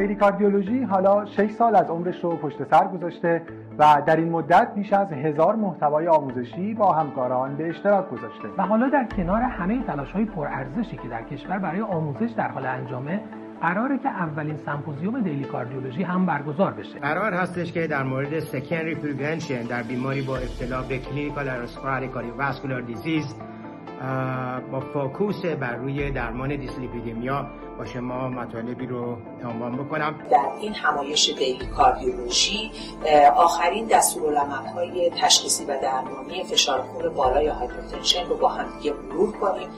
Daily Cardiology حالا 6 سال از عمرش رو پشت سر گذاشته و در این مدت بیش از هزار محتوای آموزشی با همکاران به اشتراک گذاشته. و حالا در کنار همه تلاش های پرارزشی که در کشور برای آموزش در حال انجامه قراره که اولین سمپوزیوم Daily Cardiology هم برگزار بشه. قرار هستش که در مورد secondary prevention در بیماری با ابتلا به clinical atherosclerotic cardiovascular disease با focus بر روی درمان دیسلیپیدمیا با شما مطالبی رو عنوان بکنم. در این همایش Daily Cardiology آخرین های تشخیصی و درمانی فشار خون بالای hypertension رو با هم دیگه مرور کنیم.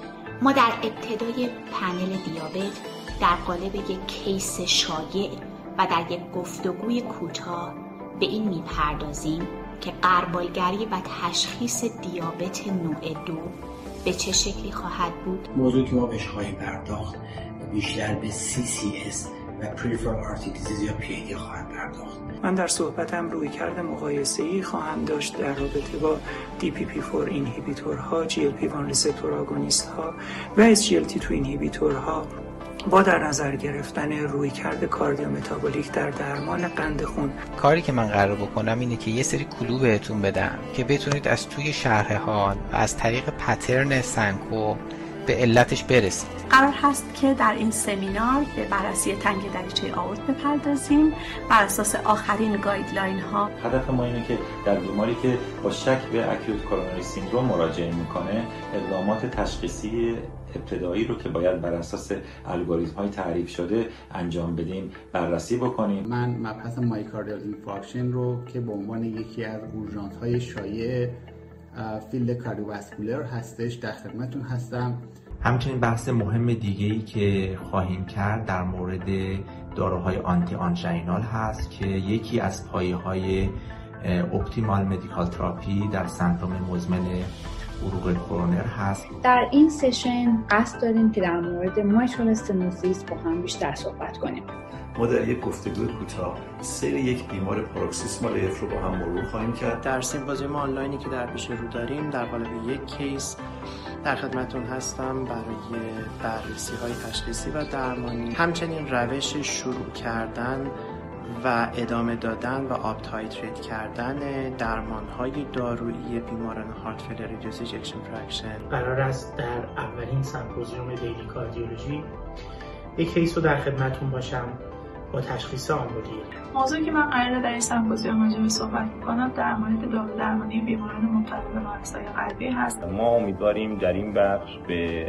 ما در ابتدای پنل دیابت در قالب یک case شایع و در یک گفتگوی کوتاه به این می‌پردازیم که غربالگری و تشخیص دیابت نوع دو به چه شکلی خواهد بود؟ موضوعی که ما بهش خواهیم پرداخت بیشتر به CCS و Peripheral Artery Disease یا PAD خواهد پرداخت من در صحبتم رویکرد مقایسه ای خواهم داشت در رابطه با DPP4 inhibitor ها GLP-1 receptor agonist ها و SGLT2 inhibitor ها با در نظر گرفتن رویکرد cardiometabolic در درمان قند خون. کاری که من قرار بکنم اینه که یه سری clue بهتون بدم که بتونید از توی شرح حال و از طریق pattern سنکوپ به علتش برسید. قرار هست که در این سمینار به بررسی تنگی دریچه آورت بپردازیم. بر اساس آخرین guideline ها هدف ما اینه که در بیماری که با شک به acute coronary syndrome مراجعه می‌کنه اقدامات تشخیصی ابتدایی رو که باید بر اساس الگوریتم های تعریف شده انجام بدیم بررسی بکنیم. من مبحث myocardial infarction رو که به عنوان یکی از اورژانس های شایع field cardiovascular هستش در خدمتتون هستم. همچنین بحث مهم دیگه ای که خواهیم کرد در مورد داروهای anti-anginal هست که یکی از پایه های optimal medical therapy در سندروم مزمن عروق کرونر هست. در این session قصد داریم که در مورد mitral stenosis با هم بیشتر صحبت کنیم. ما در یک گفتگوی کوتاه. سیر یک بیمار paroxysmal AF رو با هم مرور خواهیم کرد. در سیمپوزیوم آنلاینی که در پیش رو داریم در قالب یک case در خدمتتون هستم برای بررسی های تشخیصی و درمانی. همچنین روش شروع کردن و ادامه دادن و up-titrate کردن درمان های دارویی بیماران heart failure reduced ejection fraction قرار است در اولین سمپوزیوم Daily Cardiology یک case رو در خدمتون باشم با تشخیص آمبولی موضوعی که من قراره در این سمپوزیوم راجع صحبت کنم در مورد دارو درمانی بیماران مبتلا به قلبی هست. ما امیدواریم در این بخش به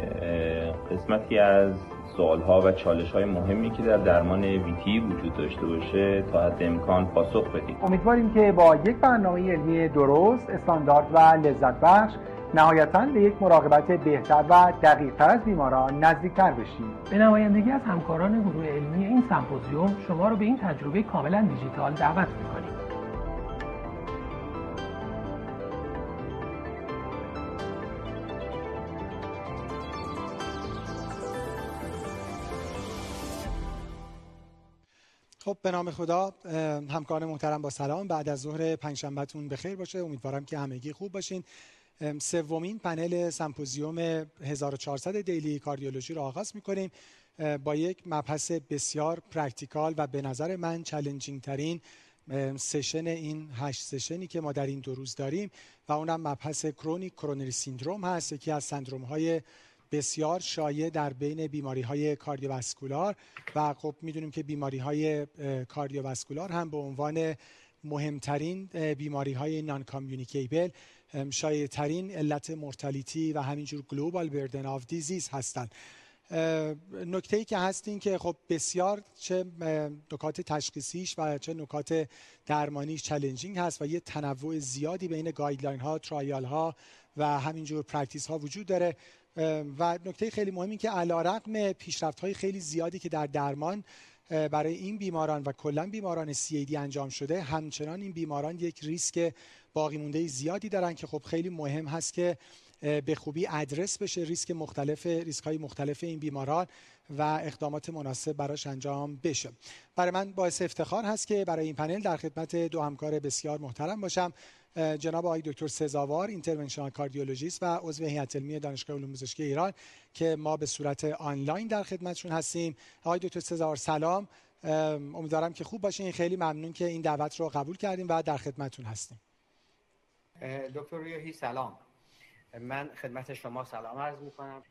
قسمتی از ها و چالش های مهمی که در درمان ویتی وجود داشته باشه تا حد امکان پاسخ بدیم. امیدواریم که با یک برنامه علمی درست استاندارد و لذت بخش نهایتا به یک مراقبت بهتر و دقیقتر از بیماران نزدیکتر بشیم. به نمایندگی از همکاران گروه علمی این سمپوزیوم شما رو به این تجربه کاملا دیجیتال دعوت می‌کنیم. خب به نام خدا همکاران محترم با سلام. بعد از ظهر پنجشنبهتون بخیر باشه. امیدوارم که همگی خوب باشین. سومین پنل سمپوزیوم 1400 Daily Cardiology رو آغاز می‌کنیم. با یک مبحث بسیار practical و به نظر من challenging ترین session این هشت session ی که ما در این دو روز داریم و اونم مبحث chronic coronary syndrome هست یکی از سندروم های بسیار شایع در بین بیماری های cardiovascular و خب می‌دونیم که بیماری های cardiovascular هم به عنوان مهمترین بیماری های non-communicable شایع ترین علت mortality و همینجور global burden of disease هستند. نکته ای که هست این که خب بسیار چه نکات تشخیصیش و چه نکات درمانیش challenging هست و یه تنوع زیادی بین guideline ها trial ها و همینجور practice ها وجود داره. و نکته خیلی مهمی که علی رغم پیشرفت های خیلی زیادی که در درمان برای این بیماران و کلا بیماران CAD انجام شده همچنان این بیماران یک ریسک باقی مونده زیادی دارن که خب خیلی مهم هست که به خوبی ادرس بشه ریسک مختلف ریسک های مختلف این بیماران و اقدامات مناسب براش انجام بشه. برای من باعث افتخار هست که برای این پنل در خدمت دو همکار بسیار محترم باشم جناب آقای دکتر سزاوار interventional cardiologist و عضو هیئت علمی دانشگاه علوم پزشکی ایران که ما به صورت آنلاین در خدمتشون هستیم. آقای دکتر سزاوار سلام. امیدوارم که خوب باشین. خیلی ممنون که این دعوت رو قبول کردین و در خدمتتون هستیم. دکتر ریاهی سلام. من خدمت شما سلام عرض می کنم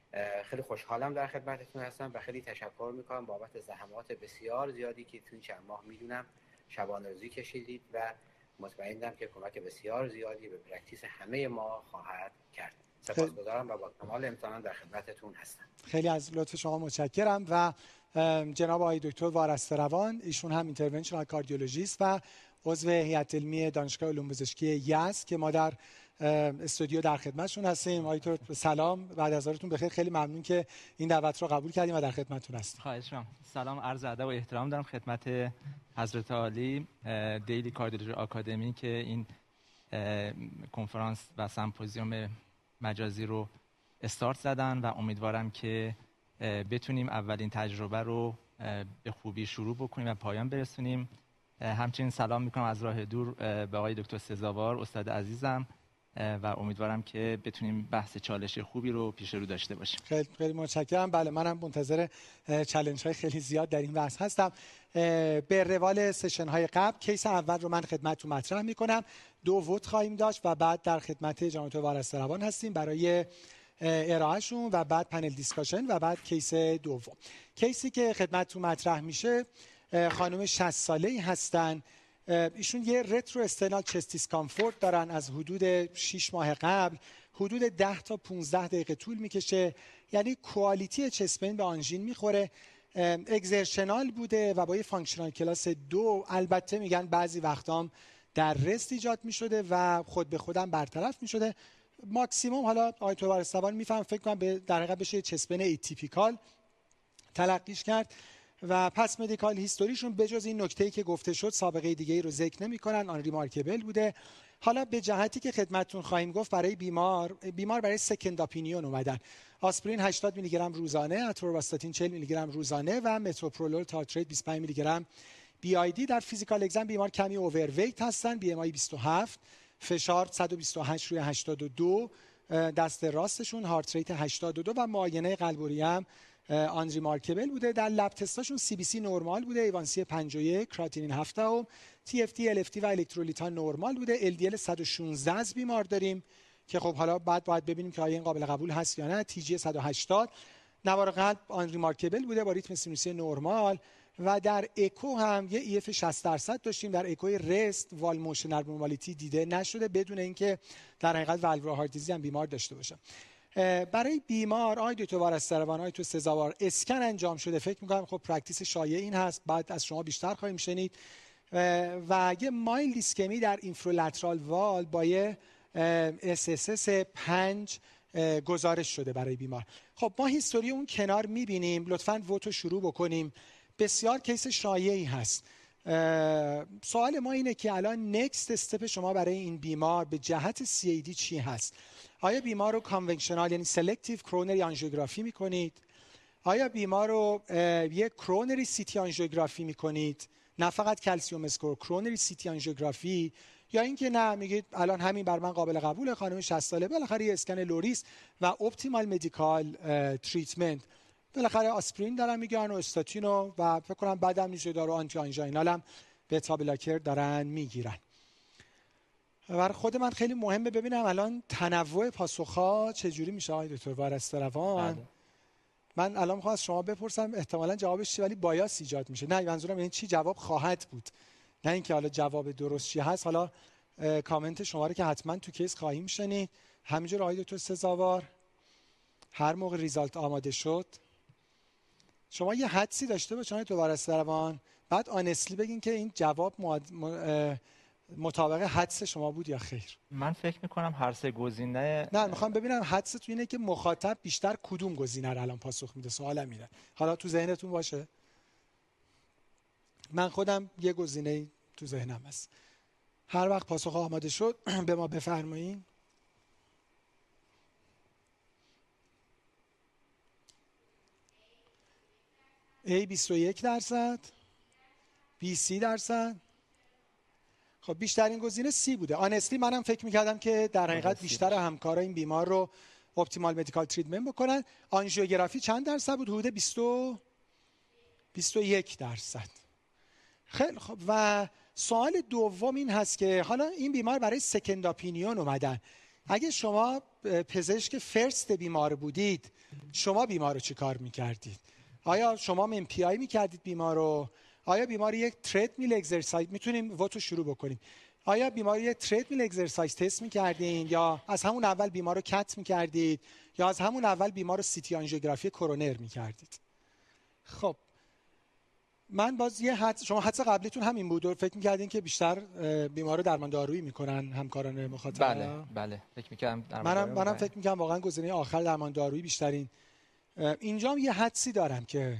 خیلی خوشحالم در خدمتتون هستم و خیلی تشکر می کنم بابت زحمات بسیار زیادی که توی چند ماه می‌دونم شبانه روزی کشیدید و مطمئنم که کمک بسیار زیادی به practice همه ما خواهد کرد. سپاسگزارم و با کمال امتحان در خدمتتون هستم. خیلی از لطف شما متشکرم. و جناب آقای دکتر وارسته روان ایشون هم اینترونشنال کاردیولوژیست و عضو هیئت علمی دانشگاه علوم پزشکی یزد که ما در استودیو در خدمتشون هستیم. آقای سلام. بعد از ظهرتون بخیر. خیلی ممنون که این دعوت رو قبول کردیم و در خدمتتون هستیم. خواهش سلام. عرض ادب و احترام دارم خدمت حضرت عالی دیلی کاردیولوژی آکادمی که این کنفرانس و سمپوزیوم مجازی رو استارت زدن و امیدوارم که بتونیم اولین تجربه رو به خوبی شروع بکنیم و پایان برسونیم. همچنین سلام می‌کنم از راه دور به آقای دکتر سزاوار استاد عزیزم و امیدوارم که بتونیم بحث چالش خوبی رو پیش رو داشته باشیم. خیلی خیلی متشکرم. بله منم منتظر چالش های خیلی زیاد در این بحث هستم. به روال سشن های قبل کیس اول رو من خدمتتون مطرح می‌کنم. دو vote خواهیم داشت و بعد در خدمت جناب وارث روان هستیم برای ارائهشون و بعد panel discussion و بعد case دوم. case ی که خدمتتون مطرح میشه خانم 60 ساله ای هستن ایشون یه retrosternal chest discomfort دارن از حدود 6 ماه قبل. حدود 10 تا 15 دقیقه طول می‌کشه. یعنی quality chest pain به آنژین می‌خوره. exertional بوده و با یه functional class دو البته میگن بعضی وقتام در rest ایجاد می‌شده و خود به خودم برطرف می‌شده. ماکسیموم حالا آقای تو استرس میفهمم فکر کنم به در حقیقت بشه chest pain atypical تلقیش کرد. و past medical history شون بجز این نکته‌ای که گفته شد سابقه دیگه ای رو ذکر نمی‌کنن. unremarkable بوده. حالا به جهتی که خدمتتون خواهیم گفت برای بیمار بیمار برای second opinion اومدن. آسپرین 80 میلی گرم روزانه اتورواستاتین 40 میلی گرم روزانه و متوپرولول tartrate 25 میلی گرم BID در physical exam بیمار کمی overweight هستن. BMI 27 فشار 128 روی 82 دست راستشون heart rate 82 و معاینه قلب هم unremarkable بوده. در lab test اشون CBC normal بوده. A1C 51 کراتینین 7 و تی اف تی ال اف تی و الکترولیت ها نرمال بوده. LDL 116 از بیمار داریم که خب حالا بعد باید ببینیم که آیا این قابل قبول هست یا نه. TG 180 نوار قلب آن ریمارکبل بوده با ریتم سینوسی نرمال. و در اکو هم یه ایف 60 درصد داشتیم. در اکوی رست وال موشن دیده نشده بدون اینکه در حقیقت والو هارت هم بیمار داشته باشه. برای بیمار آی از سروان آی تو سزاوار اسکن انجام شده. فکر می‌کنم خب پرکتیس شایع این هست. بعد از شما بیشتر خواهیم شنید. و یه مایل دیسکمی در اینفرولترال وال با یه SSS 5 گزارش شده برای بیمار. خب ما history اون کنار می‌بینیم. لطفا vote و شروع بکنیم. بسیار case شایعی هست. سوال ما اینه که الان next step شما برای این بیمار به جهت CAD چی هست؟ آیا بیمار رو conventional یعنی selective coronary آنژیوگرافی می‌کنید؟ آیا بیمار رو یک coronary CT آنژیوگرافی می‌کنید؟ نه فقط calcium score coronary CT آنژیوگرافی یا اینکه نه میگید الان همین بر من قابل قبول خانم 60 ساله بالاخره یه اسکن لوریس و اپتیمال مدیکال تریتمنت بالاخره آسپرین دارن میگن و استاتینو و فکر کنم بعدم میشه دارو آنتی آنژینال هم بتا بلاکر دارن می‌گیرن. برای خود من خیلی مهمه ببینم الان تنوع پاسخها چجوری میشه آقای دکتر وارستروان بله. من الان می‌خوام از شما بپرسم احتمالا جوابش چی ولی بایاس ایجاد میشه. نه منظورم این چی جواب خواهد بود؟ نه اینکه حالا جواب درست چی هست. حالا کامنت شما رو که حتما تو کیس خواهیم شنید. همینجور آقای دکتر سزاوار هر موقع ریزالت آماده شد شما یه حدسی داشته باشید تو وارستروان بعد آنستلی بگین که این جواب مطابق حدس شما بود یا خیر. من فکر می‌کنم هر سه گزینه نه می‌خوام ببینم حدس تو اینه که مخاطب بیشتر کدوم گزینه رو الان پاسخ میده. سوالم اینه. حالا تو ذهنتون باشه. من خودم یه گزینه تو ذهنم هست. هر وقت پاسخ آماده شد به ما بفرمایید A 21 درصد. B 30 درصد. خب بیشترین گزینه سی بوده. آنستی منم فکر می‌کردم که در حقیقت بیشتر همکارا این بیمار رو optimal medical treatment بکنن. آنژیوگرافی چند درصد بود؟ حدود 20 21 درصد. خیلی خب. و سوال دوم این هست که حالا این بیمار برای second opinion اومدن اگه شما پزشک first بیمار بودید شما بیمار رو چی کار می‌کردید؟ آیا شما MPI می‌کردید بیمار رو؟ آیا بیمار یک treadmill exercise می‌تونیم vote و شروع بکنیم. آیا بیمار یک ترید میل اگزرسایز تست می‌کردین یا از همون اول بیمار رو کت می‌کردید یا از همون اول بیمار رو سیتی آنژیوگرافی کرونر می‌کردید؟ خب من باز یه حد شما حدس قبلیتون همین بود و فکر می‌کردین که بیشتر بیمار درمان دارویی می‌کنن همکاران مخاطب. بله بله. فکر می‌کردم منم منم فکر می‌کنم واقعا گزینه آخر درمان دارویی بیشترین اینجا یه حدسی دارم که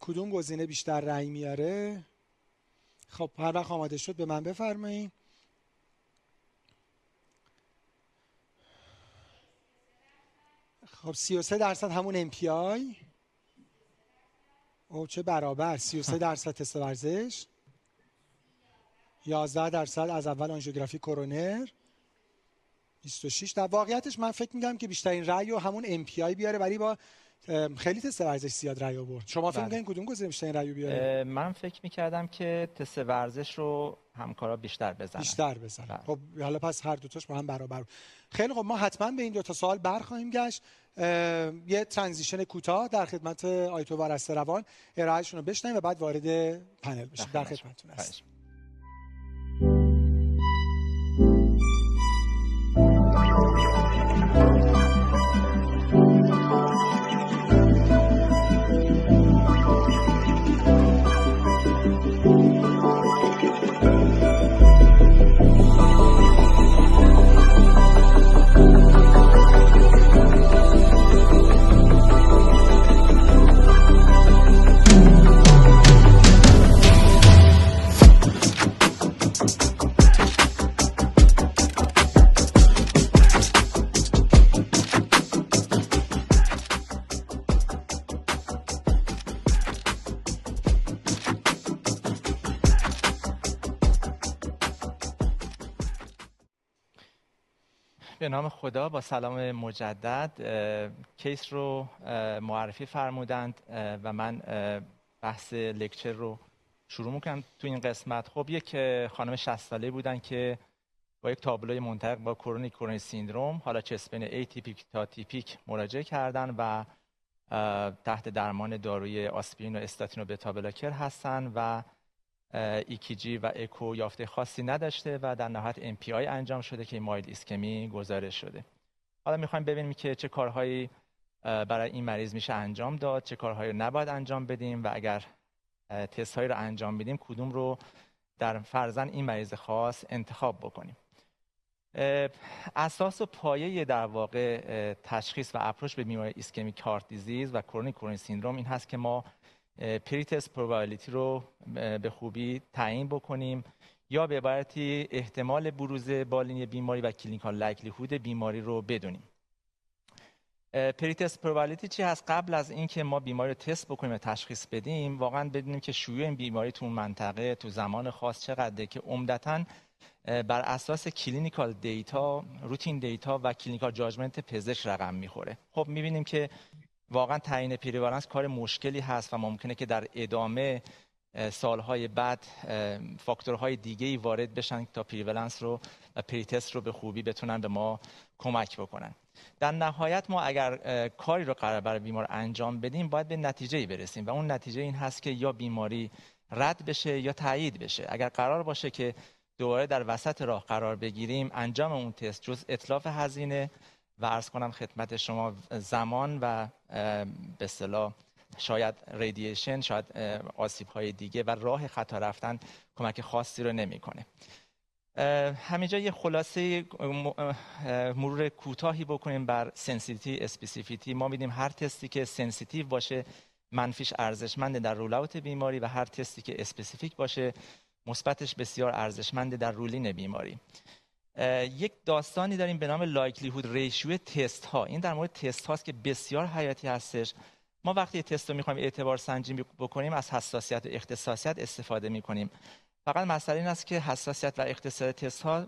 کدوم گزینه بیشتر رأی میاره؟ خب هر وقت آماده شد به من بفرمایید خب 33 درصد همون امپیای او چه برابر؟ 33 درصد تست ورزش. 11 درصد از اول آنژیوگرافی کرونر 26 در واقعیتش من فکر میگم که بیشترین رأی و همون ام بیاره ولی با خیلی تست ورزش زیاد رأی آورد. شما فکر بله. کدوم گزینه بیشترین رأی بیاره؟ من فکر می‌کردم که تست ورزش رو همکارا بیشتر بزنن. بیشتر بزنن. بله. خب حالا پس هر دو تاش با هم برابر. خیلی خب ما حتما به این دو تا سوال برخواهیم گشت. یه ترانزیشن کوتاه در خدمت آیتو وارسته روان. ارائهشون رو بشنویم و بعد وارد پنل بشیم. در خدمتتون هستیم نام خدا با سلام مجدد case رو معرفی فرمودند و من بحث lecture رو شروع می‌کنم تو این قسمت. خب یک خانم 60 ساله بودن که با یک تابلوی منطبق با chronic coronary syndrome حالا chest pain atypic تا typic مراجعه کردن و تحت درمان داروی آسپرین و استاتین و beta blocker هستن و ECG و اکو یافته خاصی نداشته و در نهایت MPI انجام شده که mild ischemia گزارش شده. حالا می‌خوایم ببینیم که چه کارهایی برای این مریض میشه انجام داد چه کارهایی رو نباید انجام بدیم و اگر تست هایی رو انجام بدیم کدوم رو در فرض این مریض خاص انتخاب بکنیم. اساس و پایه در واقع تشخیص و approach به بیماری ischemic heart disease و chronic coronary syndrome این هست که ما pretest probability رو به خوبی تعیین بکنیم یا به عبارتی احتمال بروز بالینی بیماری و clinical likelihood بیماری رو بدونیم. pretest probability چی هست؟ قبل از اینکه ما بیماری رو تست بکنیم و تشخیص بدیم واقعا بدونیم که شیوع این بیماری تو منطقه تو زمان خاص چقدره که عمدتا بر اساس clinical data routine data و clinical judgment پزشک رقم می‌خوره. خب می‌بینیم که واقعا تعیین prevalence کار مشکلی هست و ممکنه که در ادامه سالهای بعد فاکتورهای دیگه ای وارد بشن تا prevalence رو و پریتست رو به خوبی بتونن به ما کمک بکنن. در نهایت ما اگر کاری رو قرار برای بیمار انجام بدیم باید به نتیجه برسیم و اون نتیجه این هست که یا بیماری رد بشه یا تایید بشه. اگر قرار باشه که دوباره در وسط راه قرار بگیریم انجام اون تست جز اطلاف هزینه و ارز کنم خدمت شما زمان و به صلاح شاید ریدیشن شاید آسیب های دیگه و راه خطا رفتن کمک خاصی رو نمی‌کنه. همینجا یه خلاصه مرور کوتاهی بکنیم بر sensitivity specificity ما میدیم هر تستی که sensitive باشه منفیش ارزشمند در rule out بیماری و هر تستی که specific باشه مثبتش بسیار ارزشمند در rule in بیماری یک داستانی داریم به نام likelihood ratio test ها این در مورد تست هاست که بسیار حیاتی هستش. ما وقتی تست رو می‌خوایم اعتبار سنجی بکنیم از حساسیت و اختصاصیت استفاده می‌کنیم. فقط مسئله این است که حساسیت و اختصاصیت تست ها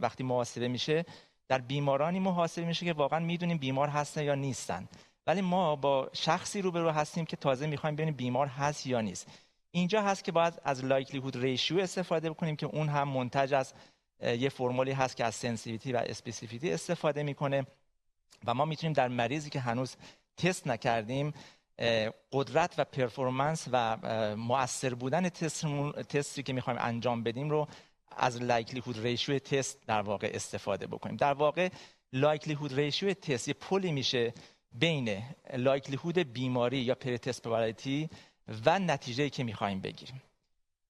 وقتی محاسبه میشه در بیمارانی محاسبه میشه که واقعا می‌دونیم بیمار هستن یا نیستن. ولی ما با شخصی روبرو هستیم که تازه می‌خوایم ببینیم بیمار هست یا نیست. اینجا هست که باید از likelihood ratio استفاده بکنیم که اون هم منتج از یه فرمولی هست که از sensitivity و specificity استفاده می‌کنه و ما می‌تونیم در مریضی که هنوز تست نکردیم قدرت و performance و مؤثر بودن تستی که می‌خوایم انجام بدیم رو از likelihood ratio test در واقع استفاده بکنیم. در واقع likelihood ratio test یه پلی میشه بین likelihood بیماری یا pretest و نتیجه که می‌خوایم بگیریم.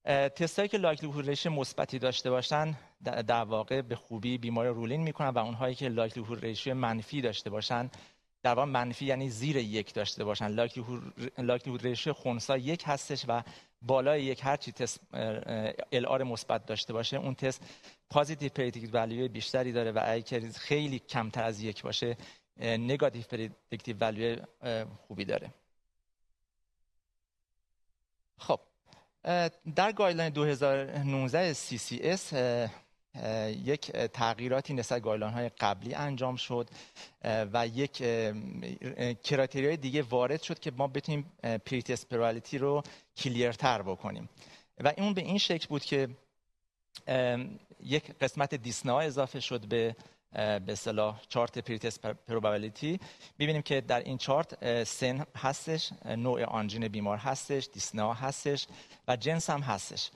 تستایی که likelihood ratio مثبتی داشته باشن در واقع به خوبی بیماری rule in می‌کنن و اونهایی که likelihood ratio منفی داشته باشن در واقع منفی یعنی زیر یک داشته باشن. لایکلیهود ریشیو خونسا یک هستش و بالای یک هر چی تست LR مثبت داشته باشه اون تست positive predictive value بیشتری داره و اگه خیلی کمتر از یک باشه negative predictive value خوبی داره. خب. در guideline 2019 CCS یک تغییراتی نسبت guideline های قبلی انجام شد و یک criteria ی دیگه وارد شد که ما بتونیم pretest probability رو clear تر بکنیم. و اون به این شکل بود که یک قسمت dyspnea اضافه شد به به اصطلاح چارت pretest probability ببینیم که در این چارت سن هستش نوع آنژین بیمار هستش dyspnea هستش و جنس هم هستش.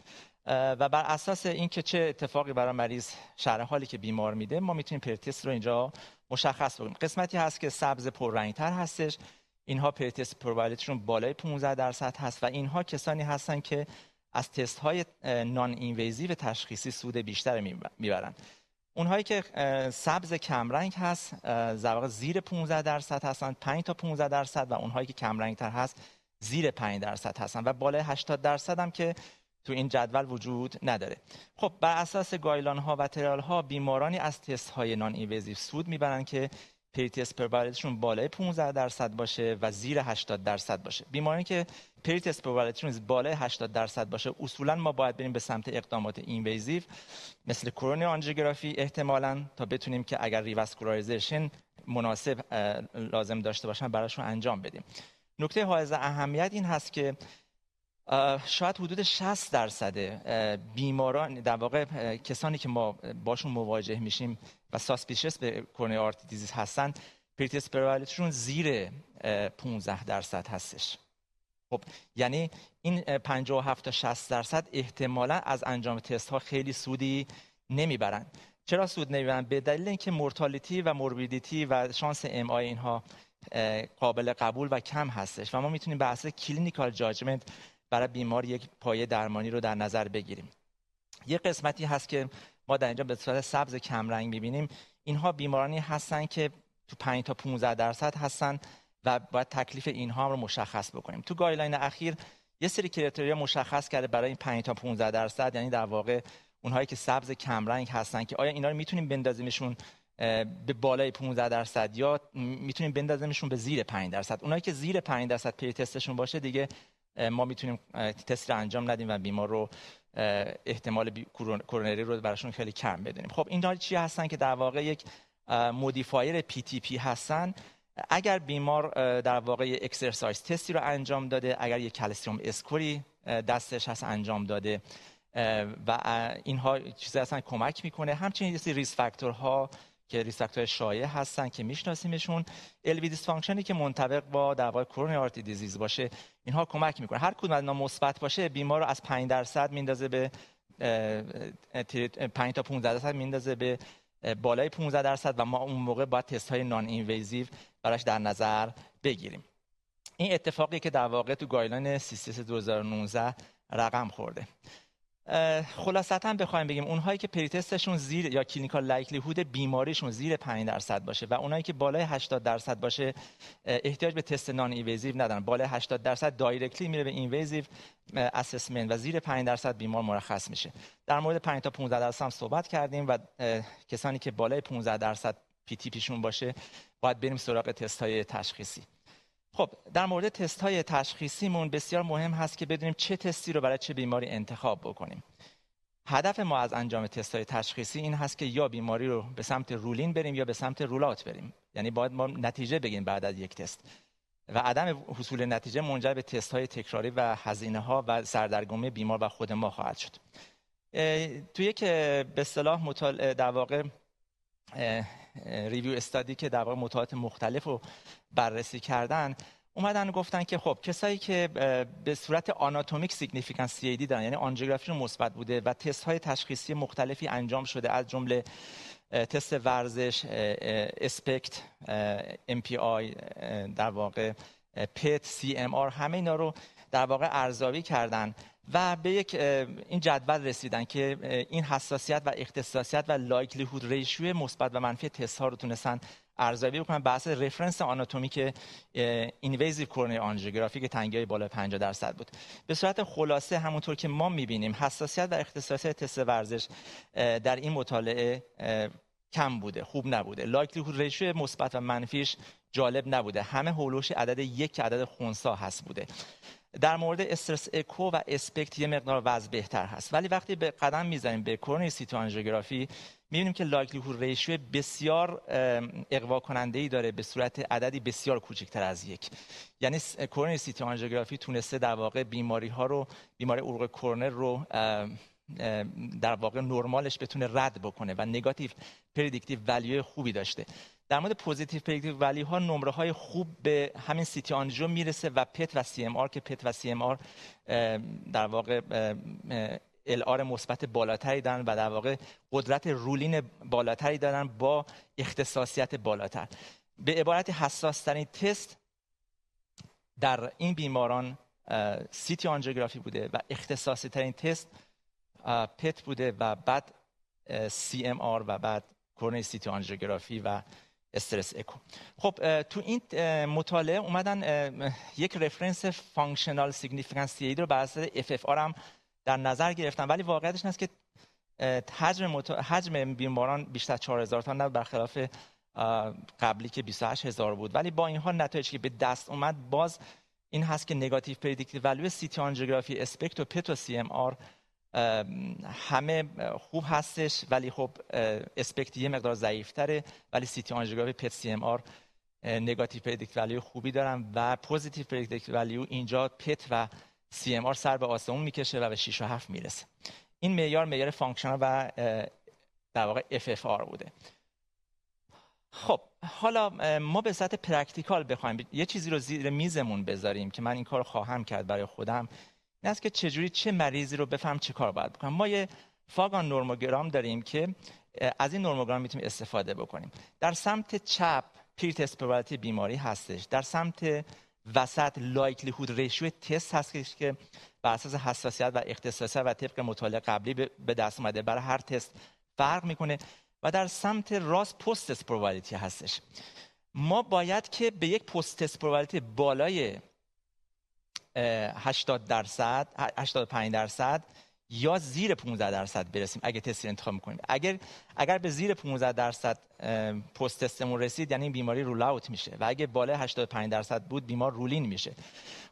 و بر اساس اینکه چه اتفاقی برای مریض شرح حالی که بیمار میده ما می‌تونیم pretest رو اینجا مشخص بکنیم. قسمتی هست که سبز پررنگتر هستش. اینها pretest probability شون بالای 15 درصد هست و اینها کسانی هستن که از تست های non-invasive تشخیصی سود بیشتر می‌برن. اونهایی که سبز کمرنگ هست در زیر 15 درصد هستن 5 تا 15 درصد و اونهایی که کمرنگ تر هست زیر 5 درصد هستن و بالای 80 درصد هم که تو این جدول وجود نداره. خب بر اساس guideline ها و trial ها بیمارانی از تست های non-invasive سود می‌برن که pretest probability شون بالای 15 درصد باشه و زیر 80 درصد باشه. بیمارانی که pretest probability شون بالای 80 درصد باشه. اصولا ما باید بریم به سمت اقدامات invasive مثل coronary angiography احتمالا تا بتونیم که اگر revascularization مناسب لازم داشته باشن براشون انجام بدیم. نکته حائز اهمیت این هست که شاید حدود 60 درصد بیماران در واقع کسانی که ما باشون مواجه میشیم و ساسپیشس به کرونی آرت دیزیز هستن پریتسپرالیتشون زیر 15 درصد هستش. خب یعنی این 57 تا 60 درصد احتمالا از انجام تست ها خیلی سودی نمی‌برن. چرا سود نمی‌برن؟ به دلیل اینکه mortality و morbidity و شانس MI اینها قابل قبول و کم هستش و ما می‌تونیم بر اساس clinical judgment برای بیمار یک پایه درمانی رو در نظر بگیریم. یه قسمتی هست که ما در اینجا به صورت سبز کمرنگ می‌بینیم. اینها بیمارانی هستن که تو 5 تا 15 درصد هستن. و باید تکلیف اینها رو مشخص بکنیم. تو guideline اخیر یه سری criteria مشخص کرده برای این 5 تا 15 درصد یعنی در واقع اونهایی که سبز کمرنگ هستن که آیا اینا رو می‌تونیم بندازیمشون به بالای 15 درصد یا می‌تونیم بندازیمشون به زیر 5 درصد؟ اونایی که زیر 5 درصد pretest شون باشه دیگه ما می‌تونیم تست رو انجام ندیم و بیمار رو احتمال کرونری رو براشون خیلی کم بدونیم. خب این چی هستن که در واقع یک modifier PTP هستن. اگر بیمار در واقع exercise test ی رو انجام داده اگر یک calcium score ی دستش هست انجام داده و اینها چیزی هستن کمک می‌کنه. همچنین یه risk factor ها که risk factor شایع هستن که میشناسیمشون. LV dysfunction ی که منطبق با در واقع coronary disease باشه اینها کمک می‌کنه. هر کدوم از اینا مثبت باشه بیمار رو از 5 درصد میندازه به 5 تا 15 درصد میندازه به بالای 15 درصد و ما اون موقع باید تست های non-invasive براش در نظر بگیریم. این اتفاقی که در واقع تو guideline CCS 2019 رقم خورده. خلاصتاً بخوایم بگیم اونهایی که pretest شون زیر یا clinical likelihood بیماریشون زیر 5 درصد باشه و اونایی که بالای 80 درصد باشه احتیاج به تست non-invasive ندارن. بالای 80 درصد directly میره به invasive assessment و زیر 5 درصد بیمار مرخص میشه. در مورد 5 تا 15 درصد هم صحبت کردیم و کسانی که بالای 15 درصد PTP شون باشه باید بریم سراغ تست های تشخیصی. خب در مورد تست های تشخیصیمون بسیار مهم هست که بدونیم چه تستی رو برای چه بیماری انتخاب بکنیم. هدف ما از انجام تست های تشخیصی این هست که یا بیماری رو به سمت رولین بریم یا به سمت رولات بریم. یعنی باید ما نتیجه بگیم بعد از یک تست. و عدم حصول نتیجه منجر به تست های تکراری و هزینه ها و سردرگمی بیمار و خود ما خواهد شد. توی یک به اصطلاح در واقع review study که در مطالعات مختلف رو بررسی کردن اومدن گفتن که خب کسایی که به صورت anatomic significant CAD دارن یعنی آنژیوگرافی مثبت بوده و تست های تشخیصی مختلفی انجام شده از جمله تست ورزش SPECT MPI در واقع PET CMR همه اینا رو در واقع ارزیابی کردن و به یک این جدول رسیدن که این حساسیت و اختصاصیت و likelihood ratio مثبت و منفی تست ها رو تونستن ارزیابی بکنن بحث reference anatomic invasive coronary angiography که تنگی بالای 50 درصد بود. به صورت خلاصه همونطور که ما می‌بینیم حساسیت و اختصاصیت تست ورزش در این مطالعه کم بوده خوب نبوده. likelihood ratio مثبت و منفیش جالب نبوده. همه حول و حوش عدد یک عدد خونسا هست بوده. در مورد stress echo و SPECT یه مقدار وضع بهتر هست. ولی وقتی به قدم می‌زنیم به coronary CT angiography می‌بینیم که likelihood ratio بسیار اغوا کننده ای داره به صورت عددی بسیار کوچکتر از یک. یعنی coronary CT angiography تونسته در واقع بیماری ها رو بیماری عروق کورنر رو در واقع نرمالش بتونه رد بکنه و negative predictive value خوبی داشته. در مورد positive predictive value ها نمره های خوب به همین CT angio می‌رسه و PET و CMR که PET و CMR در واقع LR مثبت بالاتری دارن و در واقع قدرت rule in بالاتری دارن با اختصاصیت بالاتر. به عبارت حساس ترین تست در این بیماران CT angiography بوده و اختصاصی ترین تست PET بوده و بعد CMR و بعد coronary CT angiography و stress echo خب تو این مطالعه اومدن یک reference functional significance تی رو بر اساس FFR هم در نظر گرفتن ولی واقعیتش است که حجم. حجم بیماران بیشتر 4000 تا نه برخلاف قبلی که 28000 بود ولی با این حال نتایجی که به دست اومد باز این هست که negative predictive value سی آنژیوگرافی SPECT و PET و CMR همه خوب هستش ولی خب SPECT یه مقدار ضعیفتره ولی CT آنژیوگرافی PET CMR negative predictive value خوبی دارن و positive predictive value اینجا PET و CMR سر به آسمون می‌کشه و به 6 و 7 می‌رسه. این معیار معیار functional و در واقع FFR بوده. خب حالا ما به صورت practical بخوایم. یه چیزی رو زیر میزمون بذاریم که من این کار خواهم کرد برای خودم. این است که چجوری چه مریضی رو بفهم چه کار باید بکنم. ما یه فاگان نورموگرام داریم که از این نورموگرام می‌تونیم استفاده بکنیم. در سمت چپ پیر بیماری هستش. در سمت وسط لایکلیهود ریشیو تست هستش که بر اساس حساسیت و اختصاصیت و طبق مطالعه قبلی به دست اومده. برای هر تست فرق می‌کنه و در سمت راست پست تست هستش. ما باید که به یک پست تست بالای 80 درصد 85 درصد یا زیر 15 درصد برسیم اگه تست انتخاب می‌کنیم. اگر اگر به زیر 15 درصد post-test مون رسید یعنی بیماری rule out میشه و اگه بالای 85 درصد بود بیمار rule in میشه.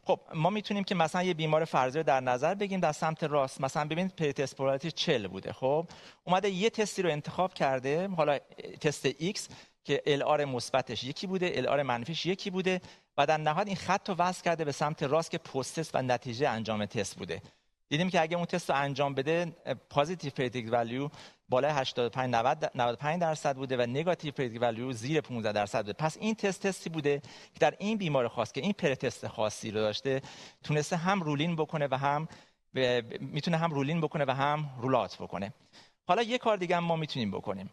خب ما می‌تونیم که مثلا یه بیمار فرضی رو در نظر بگیم در سمت راست. مثلا ببینید pretest probability 40 بوده خب؟ اومده یه تستی رو انتخاب کرده حالا تست X که LR مثبتش یکی بوده LR منفیش یکی بوده. و در نهایت این خط رو وصل کرده به سمت راست که post-test و نتیجه انجام تست بوده. دیدیم که اگه اون تست رو انجام بده positive predictive value بالای 85 90 95 درصد بوده و negative predictive value زیر 15 درصد بوده. پس این تست تستی بوده که در این بیمار خاص که این pretest خاصی رو داشته تونسته هم rule in بکنه و هم می‌تونه هم rule in بکنه و هم rule out بکنه. حالا یه کار دیگه هم ما می‌تونیم بکنیم.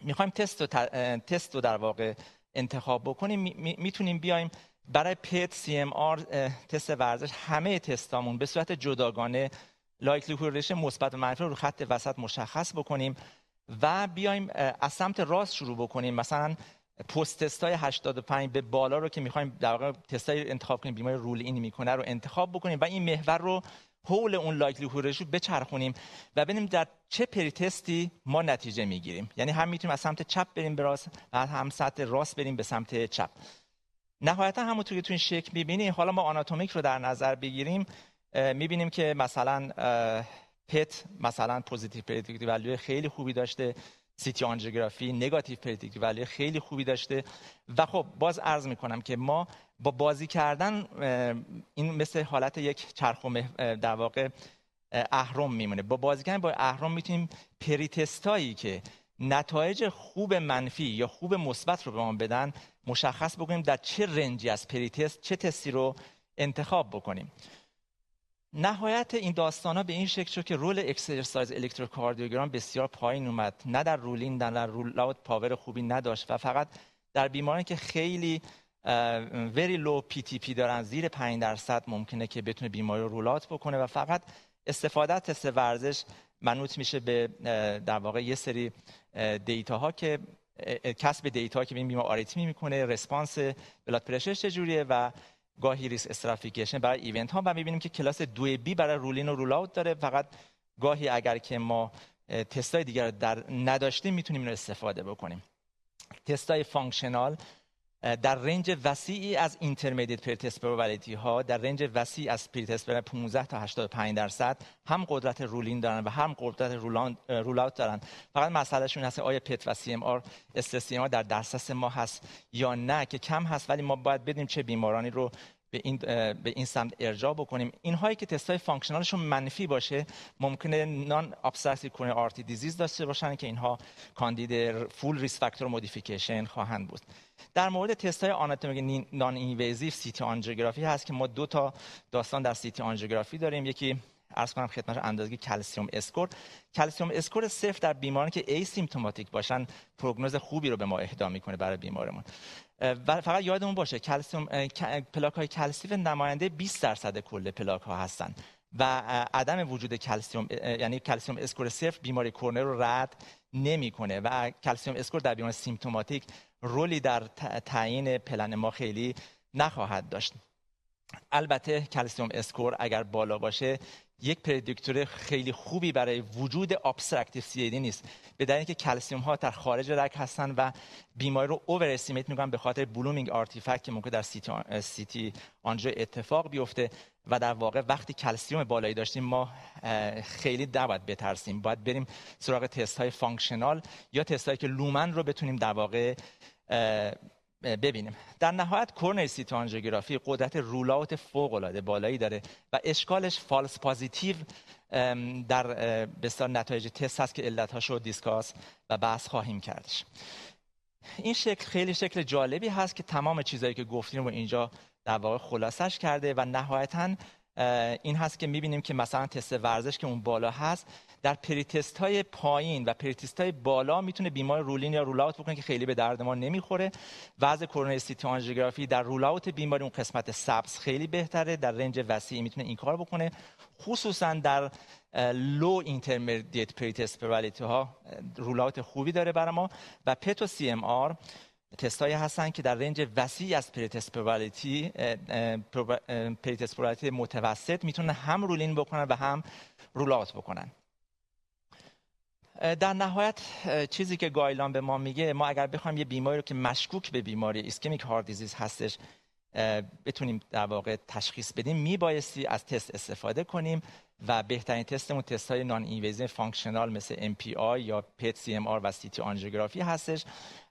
می‌خوایم تست و تست رو در واقع انتخاب بکنیم می‌تونیم بیایم برای پت سی ام آر تست ورزش همه تستامون به صورت جداگانه لایکلیهود ریشه مثبت و منفی رو خط وسط مشخص بکنیم و بیایم از سمت راست شروع بکنیم. مثلا پست تست های 85 به بالا رو که می‌خوایم در واقع تستای انتخاب کنیم بیماری رول این می‌کنه رو انتخاب بکنیم و این محور رو حول اون لایکلیهود رو بچرخونیم و ببینیم در چه pretest ی ما نتیجه می‌گیریم. یعنی هم می‌تونیم از سمت چپ بریم به راست و هم سمت راست بریم به سمت چپ. نهایتا همونطور که تو این شکل می‌بینی حالا ما آناتومیک رو در نظر بگیریم می‌بینیم که مثلا PET مثلا positive predictive value خیلی خوبی داشته. CT آنژیوگرافی negative predictive value خیلی خوبی داشته. و خب باز عرض می‌کنم که ما با بازی کردن این مثل حالت یک چرخ در واقع اهرم میمونه. با بازی کردن با اهرم می‌تونیم pretest هایی که نتایج خوب منفی یا خوب مثبت رو به ما بدن مشخص بکنیم در چه range ی از pretest چه تستی رو انتخاب بکنیم. نهایت این داستان ها به این شکل شد که role exercise الکتروکاردیوگرام بسیار پایین اومد. نه در rule in نه در rule out power خوبی نداشت و فقط در بیمارانی که خیلی very low PTP دارن زیر 5 درصد ممکنه که بتونه بیماری رو rule out بکنه و فقط استفاده تست ورزش منوط میشه به در واقع یه سری data ها که کسب data که ببین بیمار آریتمی می‌کنه response blood pressure چجوریه و گاهی risk stratification برای event ها. و می‌بینیم که کلاس دو B برای rule in و rule out داره. فقط گاهی اگر که ما تستای دیگر در نداشتیم می‌تونیم اینو استفاده بکنیم. تستای functional در range وسیعی از intermediate pretest probability ها در range وسیع از pretest 15 تا 85 درصد هم قدرت rule in دارن و هم قدرت rule out دارن. فقط مسئلهشون هست آیا PET و CMR سی در دسترس ما هست یا نه که کم هست ولی ما باید بدیم چه بیمارانی رو به این به این سمت ارجاع بکنیم. اینهایی که تستای functional شون منفی باشه ممکنه non-obstructive coronary artery disease داشته باشن که اینها کاندید full risk factor modification خواهند بود. در مورد تست های anatomic non-invasive CT آنژیوگرافی هست که ما دو تا داستان در CT آنژیوگرافی داریم. یکی عرض کنم خدمت اندازگی calcium score. calcium score صفر در بیمارانی که asymptomatic باشن prognosis خوبی رو به ما اهدا می‌کنه برای بیمارمون. و فقط یادمون باشه کلسیوم پلاک های کلسیو نماینده 20 درصد کل پلاک ها هستن. و عدم وجود کلسیوم یعنی calcium score صفر بیماری کورنر رو رد نمی‌کنه. و calcium score در بیمار symptomatic role ی در تعیین پلن ما خیلی نخواهد داشت. البته calcium score اگر بالا باشه یک predictor خیلی خوبی برای وجود obstructive CAD نیست. به دلیل اینکه کلسیوم ها در خارج رگ هستن و بیماری رو overestimate می‌کنن به خاطر blooming artifact که ممکن در CT CT آنژیو اتفاق بیفته و در واقع وقتی کلسیوم بالایی داشتیم ما خیلی نباید بترسیم. باید بریم سراغ تست های functional یا تست هایی که lumen رو بتونیم در واقع ببینیم. در نهایت coronary CT آنژیوگرافی قدرت rule out فوق العاده بالایی داره و اشکالش false positive در بسیار نتایج تست هست که علتهاش رو discuss و بحث خواهیم کردش. این شکل خیلی شکل جالبی هست که تمام چیزهایی که گفتیم رو اینجا در واقع خلاصش کرده و نهایتا این هست که می‌بینیم که مثلا تست ورزش که اون بالا هست در pretest های پایین و pretest های بالا می‌تونه بیمار rule in یا rule out بکنه که خیلی به درد ما نمی‌خوره. وضع coronary CT آنژیوگرافی در rule out بیماری اون قسمت سبز خیلی بهتره در range وسیعی می‌تونه این کار بکنه. خصوصا در low intermediate pretest probability ها rule out خوبی داره برای ما. و PET و CMR تستایی هستن که در رنج وسیع از pretest probability متوسط می‌تونن هم rule in بکنن و هم rule out بکنن. در نهایت چیزی که guideline به ما میگه ما اگر بخوایم یه بیماری رو که مشکوک به بیماری ischemic heart disease هستش بتونیم در واقع تشخیص بدیم میبایستی از تست استفاده کنیم. و بهترین تستمون تست های non-invasive functional مثل MPI یا PET CMR و CT آنژیوگرافی هستش.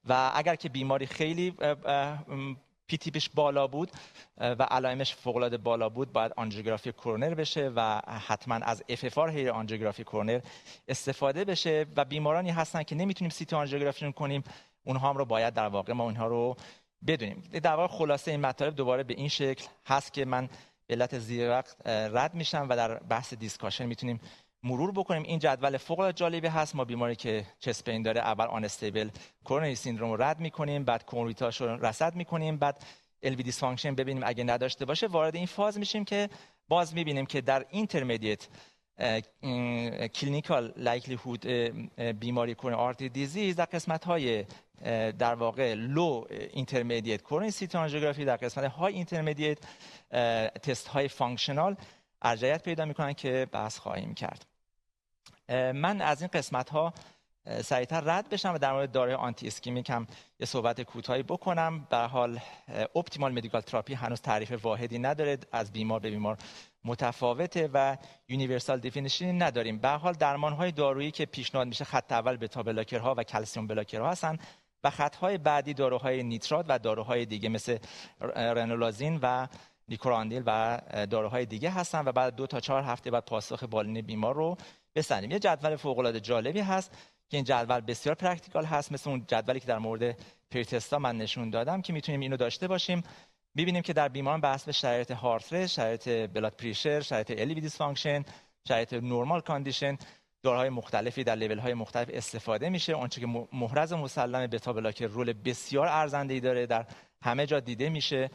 و اگر که بیماری خیلی پی بالا بود و علائمش فوق العاده بالا بود باید آنژیوگرافی کرونر بشه و حتما از FFR حین آنژیوگرافی کرونر استفاده بشه. و بیمارانی هستن که نمی‌تونیم CT آنژیوگرافی کنیم اونها هم رو باید در واقع ما اونها رو بدونیم. در واقع خلاصه این مطالب دوباره به این شکل هست که من به علت ضیق وقت رد میشم و در بحث discussion می‌تونیم مرور بکنیم. این جدول فوق جالبی هست. ما بیماری که chest pain داره اول unstable coronary syndrome رو رد می‌کنیم. بعد comorbidity هاش رو رصد می‌کنیم. بعد LV ببینیم اگه نداشته باشه وارد این فاز میشیم که باز می‌بینیم که در intermediate clinical likelihood بیماری coronary artery disease در قسمت های در واقع low intermediate coronary CT آنژیوگرافی در قسمت های intermediate تست های functional ارجحیت پیدا می‌کنن که بحث خواهیم کرد. من از این قسمت ها سریعتر رد بشم و در مورد داروی anti-ischemic هم یه صحبت کوتاهی بکنم. به حال optimal medical therapy هنوز تعریف واحدی نداره از بیمار به بیمار متفاوته و universal definition ی نداریم. به حال درمان های دارویی که پیشنهاد میشه خط اول beta blocker ها و calcium blocker ها هستن و خطهای بعدی داروهای نیترات و داروهای دیگه مثل رانولازین و نیکوراندیل و داروهای دیگه هستن و بعد دو تا چهار هفته بعد پاسخ بالینی بیمار رو بسنجیم. یه جدول فوق العاده جالبی هست. که این جدول بسیار practical هست مثل اون جدولی که در مورد pretest ها من نشون دادم که می‌تونیم اینو داشته باشیم. ببینیم که در بیماران به حسب شرایط heart rate شرایط blood pressure شرایط LV dysfunction شرایط normal condition داروهای مختلفی در لیول های مختلف استفاده میشه. اونچه که محرز مسلم beta blocker role بسیار ارزنده ای داره در همه جا دیده میشه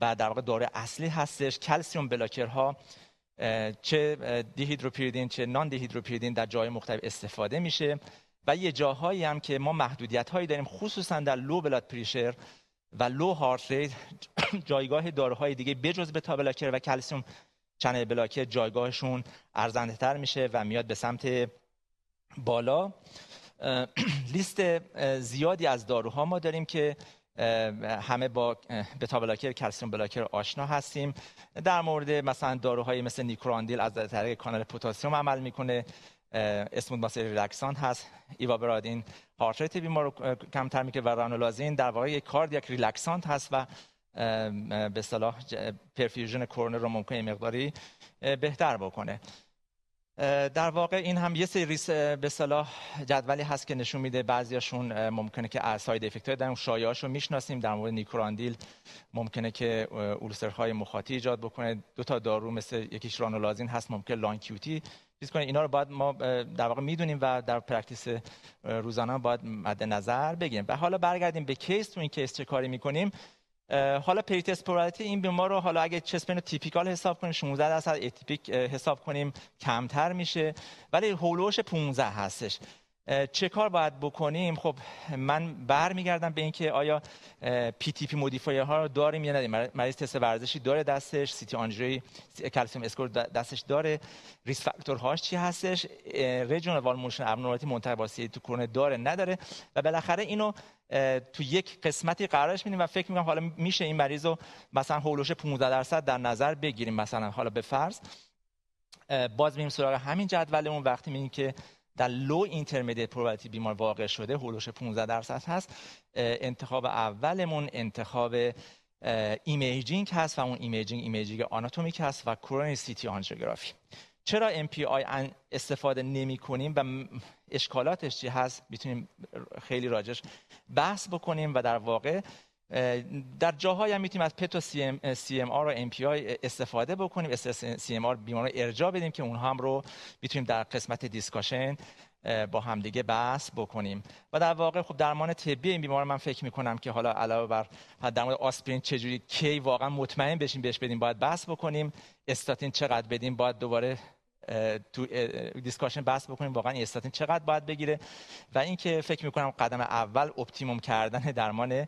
و در واقع داروی اصلی هستش. calcium blocker ها چه dihydropyridine چه non-dihydropyridine در جای مختلف استفاده میشه. و یه جاهایی هم که ما محدودیت هایی داریم خصوصا در low blood pressure و low heart rate جایگاه داروهای دیگه بجز beta blocker و calcium channel blocker جایگاهشون ارزنده تر میشه و میاد به سمت بالا. لیست زیادی از داروها ما داریم که همه با beta blocker calcium blocker آشنا هستیم. در مورد مثلا داروهای مثل نیکوراندیل از طریق کانال پتاسیم عمل می‌کنه. smooth muscle relaxant هست. ایوابرادین heart rate بیمار رو کمتر می‌کنه و رانولازین در واقع یک cardiac relaxant هست و به اصطلاح perfusion کرونر رو ممکنه مقداری بهتر بکنه. در واقع این هم یه سری به اصطلاح جدولی هست که نشون میده بعضیاشون ممکنه که side effect در اون می‌شناسیم. در مورد نیکوراندیل ممکنه که ulcer های مخاطی ایجاد بکنه. دو تا دارو مثل یکیش رانولازین هست ممکنه long QT چیز کنه اینا رو باید ما در واقع می‌دونیم و در practice روزانه باید مد نظر بگیریم و حالا برگردیم به case تو این case چه کاری می‌کنیم؟ حالا pretest probability این بیمار رو حالا اگه chest pain typical حساب کنیم 16 درصد atypic حساب کنیم کمتر میشه. ولی حول و حوش 15 هستش. چه کار باید بکنیم؟ خب من برمیگردم به اینکه آیا PTP modifier ها رو داریم یا نداریم؟ مریض تست ورزشی داره دستش CT calcium score دستش داره. risk factor هاش چی هستش؟ regional wall motion abnormality منطقه واسطه تو اکو داره نداره. و بالاخره اینو تو یک قسمتی قرارش میدیم و فکر می‌کنم حالا میشه این مریض رو مثلا حول و حوش 15 درصد در نظر بگیریم مثلا حالا به فرض. باز میریم سراغ همین جدولمون. وقتی میگیم که در low intermediate probability بیمار واقع شده حول و حوش 15 درصد هست. انتخاب اولمون انتخاب imaging هست و اون imaging imaging آناتومیک هست و coronary CT آنژیوگرافی چرا MPI استفاده نمی کنیم و اشکالاتش چی هست؟ می‌تونیم خیلی راجبش بحث بکنیم و در واقع در جاهایی هم می‌تونیم از پتو سی ام, سی ام آر و ام پی آی استفاده بکنیم CMR بیمار ارجاع بدیم که اونها هم رو می‌تونیم در قسمت discussion با همدیگه بحث بکنیم. و در واقع خب درمان طبی این بیمار من فکر می‌کنم که حالا علاوه بر در مورد آسپرین چجوری کی واقعا مطمئن بشیم بهش بدیم باید بحث بکنیم. استاتین چقدر بدیم باید دوباره تو discussion بحث بکنیم واقعا استاتین چقدر باید بگیره. و اینکه فکر می‌کنم قدم اول optimum کردن درمان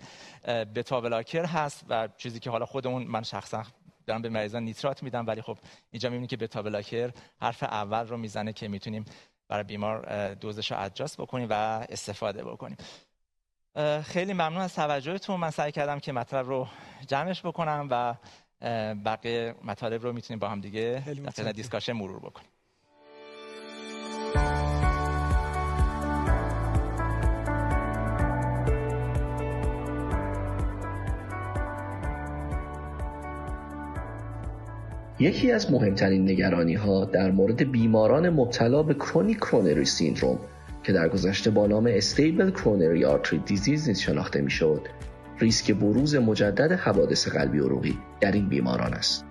beta blocker هست و چیزی که حالا خودمون من شخصا دارم به مریضام نیترات میدم ولی خب اینجا می‌بینیم که beta blocker حرف اول رو می‌زنه که می‌تونیم برای بیمار دوزش رو adjust بکنیم و استفاده بکنیم. خیلی ممنون از توجهتون. من سعی کردم که مطلب رو جمعش بکنم و بقیه مطالب رو می‌تونیم با هم دیگه در discussion مرور بکنیم. یکی از مهمترین نگرانی ها در مورد بیماران مبتلا به chronic coronary syndrome که در گذشته با نام stable coronary artery disease نیز شناخته می‌شد. ریسک بروز مجدد حوادث قلبی عروقی در این بیماران است.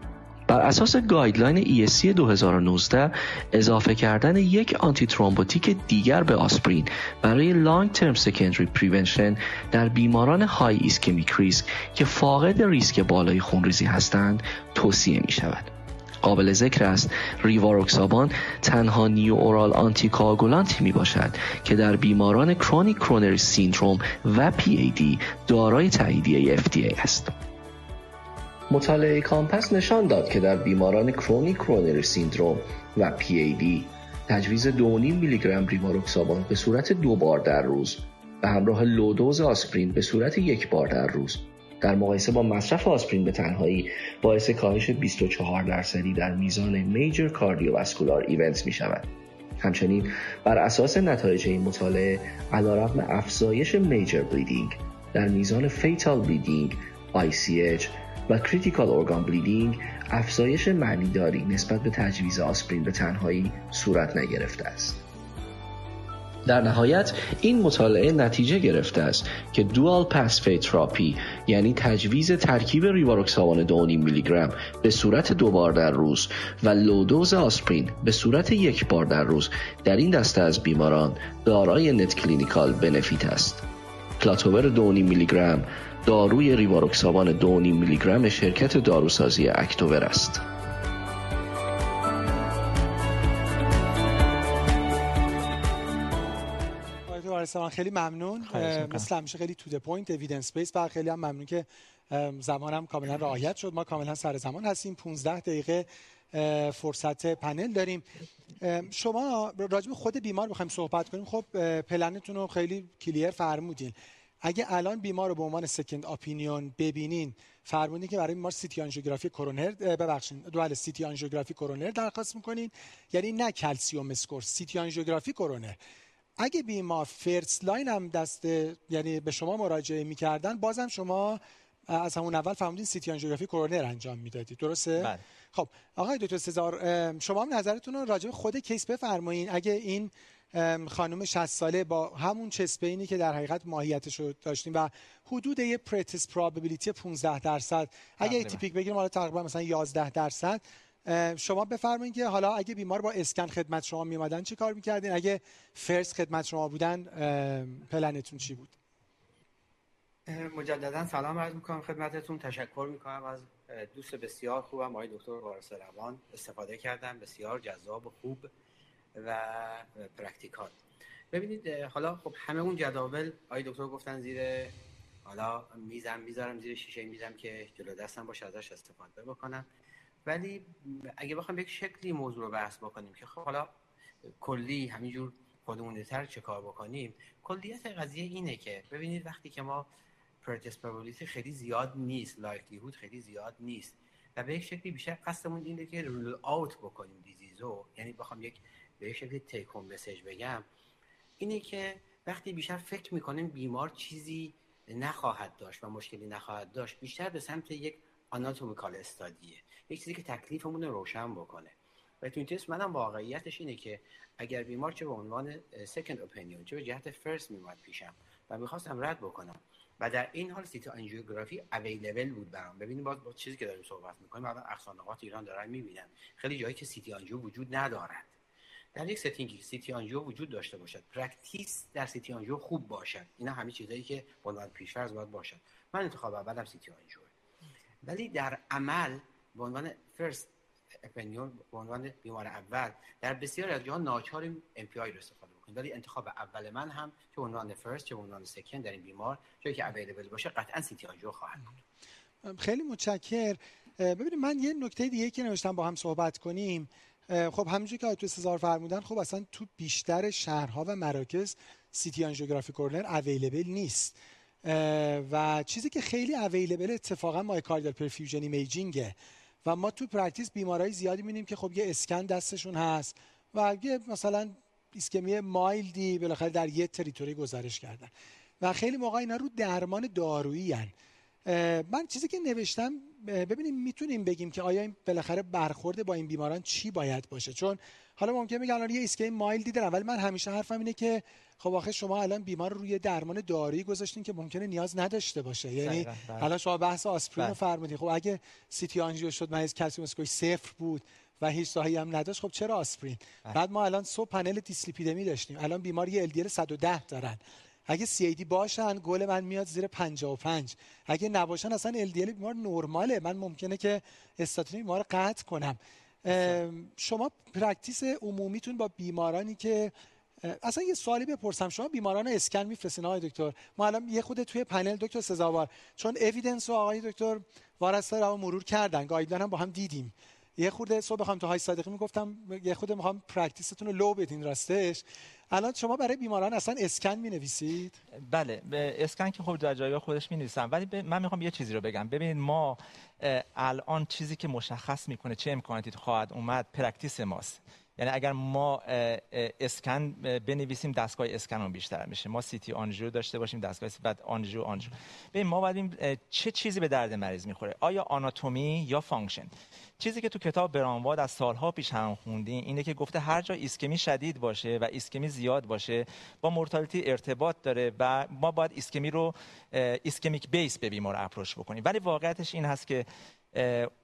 بر اساس guideline ESC 2019 اضافه کردن یک antithrombotic دیگر به آسپرین برای long term secondary prevention در بیماران high ischemic risk که فاقد ریسک بالای خونریزی هستند توصیه می شود. قابل ذکر است ریواروکسابان تنها new oral anticoagulant ی می باشد که در بیماران chronic coronary syndrome و PAD دارای تاییدیه FDA است. مطالعه COMPASS نشان داد که در بیماران chronic coronary syndrome و PAD تجویز 2.5 میلی گرم ریواروکسابان به صورت دو بار در روز به همراه low dose آسپرین به صورت یک بار در روز در مقایسه با مصرف آسپرین به تنهایی باعث کاهش 24 درصدی در میزان major cardiovascular event می شود. همچنین بر اساس نتایج این مطالعه علیرغم افزایش major bleeding در میزان fatal bleeding ICH و critical organ bleeding افزایش معنیداری نسبت به تجویز آسپرین به تنهایی صورت نگرفته است. در نهایت این مطالعه نتیجه گرفته است که dual path therapy یعنی تجویز ترکیب ریواروکسابان 2.5 میلی گرم به صورت دو بار در روز و low dose آسپرین به صورت یک بار در روز در این دسته از بیماران دارای net clinical benefit است. کلاتوور 2.5 میلی گرم داروی ریواروکسابان 2.5 میلی گرم شرکت داروسازی اکتوور است. آقای خیلی ممنون. مثل همیشه خیلی to the point evidence based و خیلی هم ممنون که زمانم کاملا رعایت شد. ما کاملا سر زمان هستیم. 15 دقیقه فرصت پنل داریم. شما راجب خود بیمار بخوایم صحبت کنیم. خب پلنتون رو خیلی clear فرمودین. اگه الان بیمار رو به عنوان second opinion ببینین فرمودین که برای بیمار CT آنژیوگرافی کرونر ببخشید dual CT آنژیوگرافی کرونر درخواست می‌کنین. یعنی نه calcium score CT آنژیوگرافی کرونر اگه بیمار first line هم دست یعنی به شما مراجعه می‌کردن بازم شما از همون اول فهمیدین CT آنژیوگرافی کرونر انجام می‌دادید درسته؟ بله. خب آقای دکتر سزاوار شما هم نظرتون رو راجع به خود case بفرمایید اگه این خانم 60 ساله با همون chest pain ی که در حقیقت ماهیتش رو داشتیم و حدود یه pretest probability 15 درصد اگه typical بگیریم حالا تقریبا مثلا 11 درصد شما بفرمایید که حالا اگه بیمار با اسکن خدمت شما می اومدن چی کار می‌کردین؟ اگه first خدمت شما بودن پلنتون چی بود؟ مجددا سلام عرض می‌کنم خدمتتون. تشکر می‌کنم از دوست بسیار خوبم آقای دکتر وارث روان. استفاده کردم بسیار جذاب و خوب و practical. ببینید حالا خب همه اون جداول آقای دکتر گفتن زیر حالا میزم می‌ذارم زیر شیشه میزم که جلو دستم باشه ازش استفاده بکنم. ولی اگه بخوام یک شکلی موضوع رو بحث بکنیم که خب حالا کلی همینجور خودمون تر چه کار بکنیم کلیت قضیه اینه که ببینید وقتی که ما پرتس خیلی زیاد نیست لایکلیهود خیلی زیاد نیست و به یک شکلی بیشتر قصدمون اینه که رول آوت بکنیم دیزیزو یعنی بخوام یک به یک شکلی تیک مسیج بگم. اینه که وقتی بیشتر فکر می‌کنیم بیمار چیزی نخواهد داشت و مشکلی نخواهد داشت بیشتر به سمت یک anatomical study ه. یک چیزی که تکلیفمون رو روشن بکنه. و تو این تست منم واقعیتش اینه که اگر بیمار چه به عنوان second opinion چه به جهت first میومد پیشم و می‌خواستم رد بکنم و در این حال CT آنژیوگرافی available بود برام. ببینید باز با چیزی که داریم صحبت می‌کنیم الان اقصی نقاط ایران دارن می‌بینن. خیلی جایی که CT آنژیو وجود ندارد. در یک setting ی CT آنژیو وجود داشته باشد. practice در CT آنژیو خوب باشد. اینا همه چیزایی که به عنوان پیشفرض باید باشد. من انتخاب اولم CT آنژیو ولی در عمل به عنوان first opinion به عنوان بیمار اول در بسیاری از جاها ناچاریم MPI رو استفاده بکنیم. ولی انتخاب اول من هم چه عنوان first چه عنوان second در این بیمار جایی که available باشه قطعا CT خواهد بود. خیلی متشکر. ببینید من یه نکته دیگه که نوشتم با هم صحبت کنیم. خب همونجوری که دکتر سزاوار فرمودن خب اصلا تو بیشتر شهرها و مراکز CT آنژیوگرافی کرونر available نیست. و چیزی که خیلی available اتفاقا myocardial perfusion imaging ه و ما تو practice بیمارای زیادی می‌بینیم که خب یه اسکن دستشون هست و یه مثلا ایسکمی mild ی بالاخره در یه territory گزارش کردن و خیلی موقع اینا رو درمان دارویی هن. من چیزی که نوشتم ببینیم می‌تونیم بگیم که آیا این بالاخره برخورد با این بیماران چی باید باشه چون حالا ممکن میگن الان یه اسکیم مایلدی دارن ولی من همیشه حرفم اینه که خب آخه شما الان بیمار روی درمان دارویی گذاشتین که ممکنه نیاز نداشته باشه یعنی بله. الان شما بحث آسپرین رو بله. فرمودین خب اگه سی آنژیو شد مریض کلسیم اسکوی صفر بود و هیچ ساهی هم نداشت خب چرا آسپرین بله. بعد ما الان صبح پنل دیسلیپیدمی داشتیم الان بیمار یه LDL 110 دارن اگه CAD باشن گل من میاد زیر 55 اگه نباشن اصلا LDL بیمار نرماله. من ممکنه که استاتین بیمار قطع کنم. شما practice عمومیتون با بیمارانی که اصلا یه سوالی بپرسم. شما بیماران اسکن میفرستین آقای دکتر. ما الان یه خود توی پنل دکتر سزاوار. چون evidence و آقای دکتر وارسته رو مرور کردن. guideline هم با هم دیدیم. یه خورده صبح بخوام تو های صادقی می‌گفتم یه خورده می‌خوام practice تون رو لو بدین راستش. الان شما برای بیماران اصلا اسکن می نویسید بله اسکن که خب در جایگاه خودش می نویسم ولی من می‌خوام یه چیزی رو بگم. ببینید ما الان چیزی که مشخص می‌کنه چه امکاناتی خواهد اومد practice ماست. یعنی اگر ما اسکن بنویسیم دستگاه اسکن بیشتر میشه. ما سیتی آنژیو داشته باشیم دستگاه بعد آنژیو آنژیو. ببین ما باید چه چیزی به درد مریض می‌خوره؟ آیا آناتومی یا function؟ چیزی که تو کتاب Braunwald از سالها پیش هم خوندیم اینه که گفته هر جا ایسکمی شدید باشه و ایسکمی زیاد باشه با mortality ارتباط داره و ما باید ایسکمی رو ischemic base به بیمار approach بکنیم. ولی واقعیتش این هست که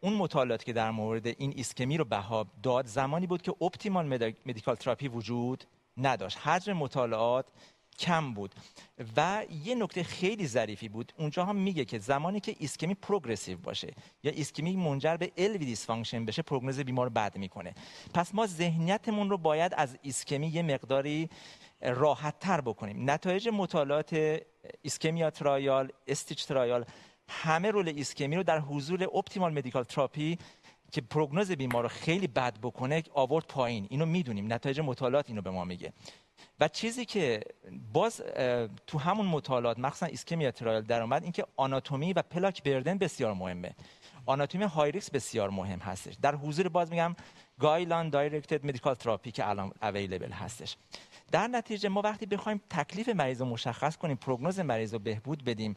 اون مطالعات که در مورد این ایسکمی رو بها داد زمانی بود که optimal medical therapy وجود نداشت. حجم مطالعات کم بود و یه نکته خیلی ظریفی بود. اونجا هم میگه که زمانی که ایسکمی progressive باشه یا ایسکمی منجر به LV dysfunction بشه پروگنوز بیمار بد می‌کنه. پس ما ذهنیتمون رو باید از ایسکمی یه مقداری راحت تر بکنیم. نتایج مطالعات ISCHEMIA trial STICH trial همه role ایسکمی رو در حضور optimal medical therapy که پروگنوز بیمار رو خیلی بد بکنه آورد پایین. اینو می‌دونیم. نتایج مطالعات اینو به ما میگه. و چیزی که باز تو همون مطالعات مخصوصا ISCHEMIA trial در اومد اینکه آناتومی و plaque burden بسیار مهمه. آناتومی high risk بسیار مهم هستش. در حضور باز میگم guideline directed medical therapy که الان available هستش. در نتیجه ما وقتی بخوایم تکلیف مریض رو مشخص کنیم پروگنوز مریض رو بهبود بدیم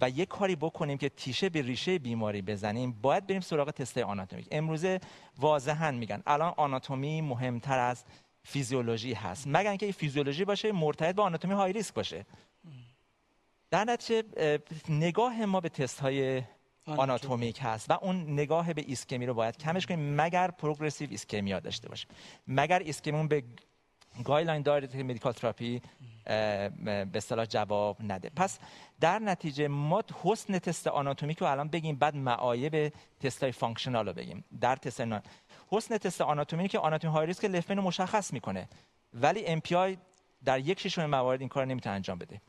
و یه کاری بکنیم که تیشه به ریشه بیماری بزنیم باید بریم سراغ تست آناتومیک امروزه واضحا میگن الان آناتومی مهمتر از فیزیولوژی هست. مگر اینکه فیزیولوژی باشه مرتبط با آناتومی high risk باشه. در نتیجه نگاه ما به تست های آناتومیک هست و اون نگاه به ایسکمی رو باید کمش کنیم مگر progressive ischemia داشته باشه مگر ایسکمیمون به guideline direct medical therapy به اصطلاح جواب نده. پس در نتیجه ما حسن تست آناتومیک رو الان بگیم بعد معایب تست های functional رو بگیم. در تست حسن تست آناتومی که آناتومی high risk left main رو مشخص می‌کنه. ولی MPI در یک ششم موارد این کار نمی‌تونه انجام بده.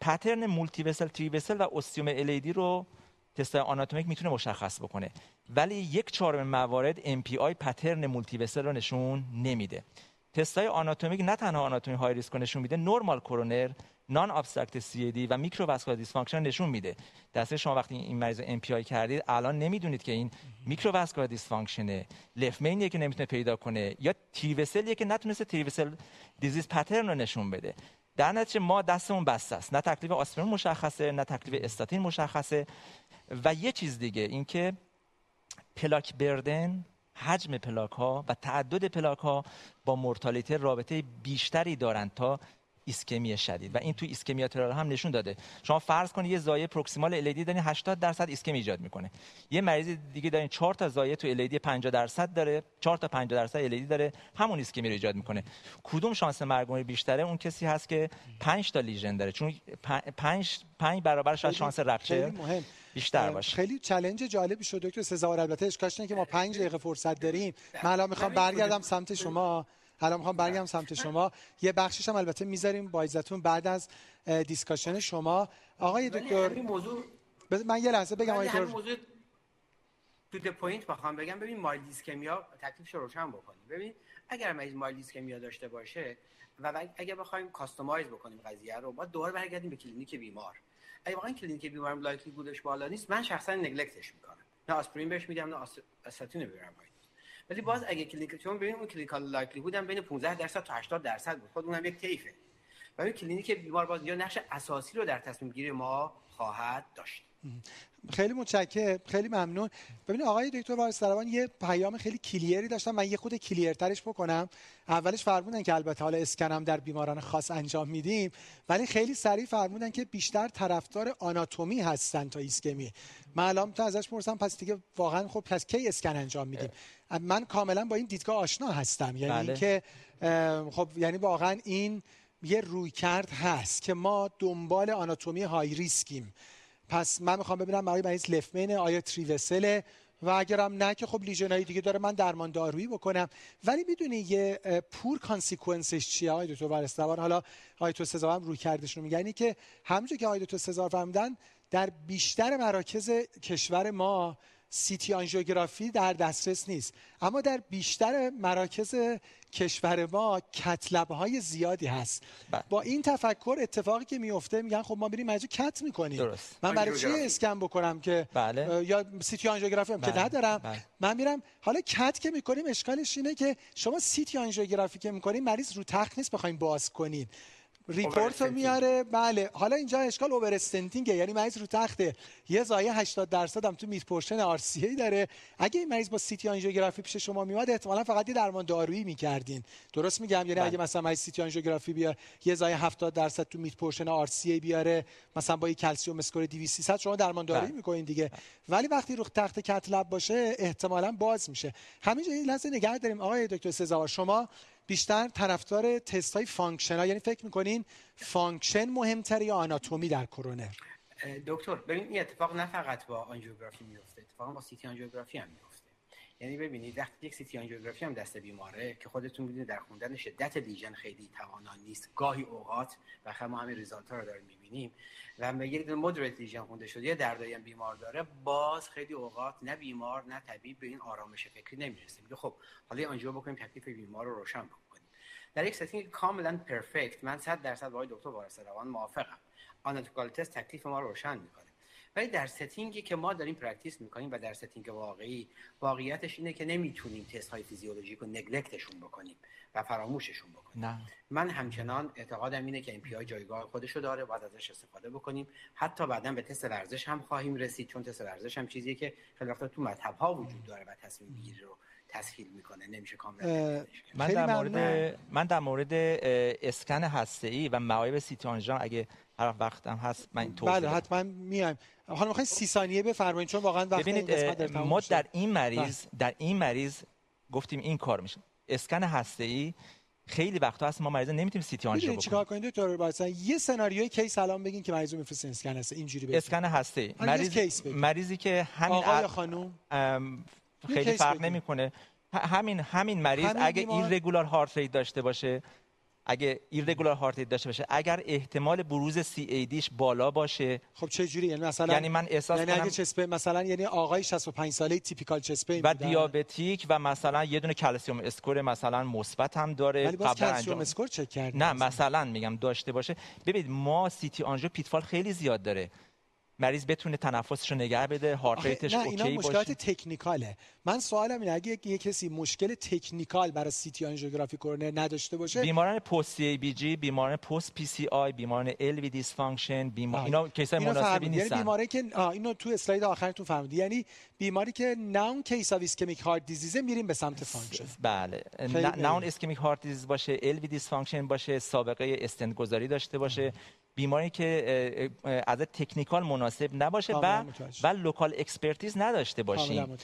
pattern multivessel three vessel و ostium LAD رو تست آناتومیک می‌تونه مشخص بکنه. ولی یک چهارم موارد MPI pattern multivessel رو نشون نمیده. تست های آناتومیک نه تنها آناتومی high risk نشون میده نورمال کرونر non-obstructive CAD و microvascular dysfunction نشون میده. دسته شما وقتی این مریض MPI کردید الان نمی‌دونید که این microvascular dysfunction ه. left main یه که نمی‌تونه پیدا کنه یا three vessel یه که نتونسته three vessel disease pattern رو نشون بده. در نتیجه ما دستمون بسته است. نه تکلیف آسپرین مشخصه نه تکلیف استاتین مشخصه. و یه چیز دیگه اینکه plaque burden حجم پلاک ها و تعدد پلاک ها با مورتالیته رابطه بیشتری دارند تا ایسکمی شدید و این تو ISCHEMIA trial هم نشون داده. شما فرض کنید یه ضایعه proximal LAD دارین 80 درصد ایسکمی ایجاد می‌کنه. یه مریض دیگه دارین 4 تا ضایعه تو LAD 50 درصد داره 4 تا 50 درصد LAD داره همون ایسکمی رو ایجاد می‌کنه. کدوم شانس مرگ بیشتره؟ اون کسی هست که 5 تا لیژن داره چون 5 5 برابرش از شانس رپچر مهم. بیشتر باشه. خیلی چالش جالبی شد دکتر سزار البته اشکاش که ما 5 دقیقه فرصت داریم. من الان می‌خوام برگردم سمت شما. حالا می‌خوام برگردم سمت شما. یه بخشش هم البته می‌ذاریم با عزتون بعد از دیسکاشن شما. آقای دکتر موضوع من یه لحظه بگم آقای دکتر تو د پوینت بخوام بگم. ببین مایل دیسکمیا تکلیفش رو روشن بکنیم. ببین اگر مریض mild ischemia داشته باشه و اگر بخوایم customize بکنیم قضیه رو با دوباره برگردیم به کلینیک بیمار. اگه واقعا کلینیک بیمار likelihood ش بالا نیست من شخصا neglect ش می‌کنم. نه آسپرین بهش میدم نه استاتین ببرم ولی باز اگه کلینیک چون ببین اون clinical likelihood بین 15 درصد تا 80 درصد بود. خود اونم یک طیفه. و کلینیک بیمار باز یا نقش اساسی رو در تصمیم گیری ما خواهد داشت. خیلی متشکرم. خیلی ممنون. ببین آقای دکتر وارث یه پیام خیلی کلیری داشتم. من یه خود کلیرترش بکنم. اولش فرمودن که البته حالا اسکنم در بیماران خاص انجام میدیم. ولی خیلی سریع فرمودن که بیشتر طرفدار آناتومی هستن تا ایسکمی. من الان تا ازش پرسم پس دیگه واقعا خب پس کی اسکن انجام میدیم؟ من کاملا با این دیدگاه آشنا هستم. یعنی بله. که خب یعنی واقعا این یه روی کرد هست که ما دنبال آناتومی های ریسکیم. پس من می‌خوام ببینم آیا مریض left main ه آیا three vessel ه؟ و اگرم نه که خب lesion دیگه داره من درمان دارویی بکنم. ولی می‌دونی یه poor consequence ش چیه؟ آقای دکتر ورستوار حالا آقای تو سزا هم رویکردش رو میگن. که همونجور که آقای دکتر سزار فرمودن در بیشتر مراکز کشور ما سیتی آنژیوگرافی در دسترس نیست اما در بیشتر مراکز کشور ما cath lab های زیادی هست بله. با این تفکر اتفاقی که میفته میگن خب ما بریم مریض cath می‌کنیم درست. من برای چی. اسکن بکنم که بله. یا سیتی آنژیوگرافی هم که بله. ندارم بله. من میرم حالا cath که می‌کنیم اشکالش اینه که شما سیتی آنژیوگرافی که می‌کنیم مریض رو تخت نیست بخوایم باز کنین report رو. میاره. بله. حالا اینجا اشکال over-stenting ه یعنی مریض رو تخته. یه ضایعه 80 درصد هم تو mid portion RCA داره. اگه این مریض با سیتی آنژیوگرافی پیش شما میومد احتمالاً فقط یه درمان دارویی می‌کردین. درست میگم؟ یعنی بله. اگه مثلا مریض سیتی آنژیوگرافی بیار یه ضایعه 70 درصد تو mid portion RCA بیاره مثلا با یه calcium score 200 300 شما درمان دارویی بله. می‌کنین دیگه. ولی وقتی رو تخت cath lab باشه احتمالاً باز میشه. همینجا این لحظه نگه داریم آقای دکتر سزاوار. شما بیشتر طرفدار تست های functional یعنی فکر می‌کنین function مهمتره یا آناتومی در کرونر؟ دکتر ببین این اتفاق نه فقط با آنژیوگرافی میفته اتفاقا با سیتی آنژیوگرافی هم میفته یعنی ببینید وقتی یک سیتی آنژیوگرافی هم دست بیماره که خودتون می‌دونید در خوندن شدت lesion خیلی توانا نیست. گاهی اوقات و ما همین result ها رو داریم می‌بینیم و یک دونه moderate lesion خونده شده یه دردایی هم بیمار داره باز خیلی اوقات نه بیمار نه طبیب به این آرامش فکری نمی‌رسه. میگه خب حالا آنژیو بکنیم تکلیف بیمار رو روشن بکنیم. در یک setting کاملا perfect من 100 درصد با دکتر وارث روان موافقم. anatomical test تکلیف ما رو روشن می‌کنه. ولی در setting ی که ما داریم practice می‌کنیم و در setting واقعی واقعیتش اینه که نمی‌تونیم تست های فیزیولوژیک رو neglect شون بکنیم و فراموششون بکنیم. نه. من همچنان اعتقادم اینه که MPI جایگاه خودشو داره باید ازش استفاده بکنیم. حتی بعدا به تست ورزش هم خواهیم رسید چون تست ورزش هم چیزیه که خیلی وقتا تو مطب ها وجود داره و تصمیم گیری رو تسهیل می‌کنه. نمیشه کاملا من در. مورد من در مورد اسکن هسته‌ای و معایب سیتی آنژیو اگه هر وقتم هست من این توضیح بله. حتما میایم حالا می‌خواین سی ثانیه بفرمایید چون واقعا وقت ببینید ما. در این مریض در این مریض گفتیم این کار میشه اسکن هسته‌ای خیلی وقتا هست ما مریض نمی‌تونیم سیتی آنژیو می‌دونید بکنیم چیکار کنید دکتر مثلا یه سناریوی کی سلام بگین که مریض میفرستین اسکن هست اینجوری بگین اسکن هسته مریض کیس. مریضی که همین آقا یا خانم خیلی کیس فرق. نمی‌کنه همین همین مریض همین اگه؟ این رگولار هارت ریت داشته باشه اگه irregular heart rate داشته باشه اگر احتمال بروز CAD ش بالا باشه. خب چه جوری یعنی مثلا یعنی من احساس یعنی اگه chest pain ه مثلا یعنی آقای 65 ساله typical chest pain ه و diabetic و مثلا یه دونه calcium score مثلا مثبت هم داره ولی باز قبلا کلسیوم انجام score چک کرد نه مثلا میگم داشته باشه. ببینید ما سیتی آنژیو pitfall خیلی زیاد داره. مریض بتونه تنفسش رو نگه بده heart rate ش نه اینا okay مشکلات باشه technical ه. من سوالم اینه اگه یه کسی مشکل technical برای سیتی آنژیوگرافی کورنر نداشته باشه بیماران post CABG بیماران post PCI بیماران LV dysfunction بیمار آه. اینا case ای مناسبی. یعنی نیستن. بیماری که آه اینو تو اسلاید آخرتون فهمیدی. یعنی بیماری که known case of ischemic heart disease ه میریم به سمت فانکشن بله. known ischemic heart disease باشه LV dysfunction باشه سابقه استنت گذاری داشته باشه. بیماری که از technical مناسب نباشه و. و local expertise نداشته باشیم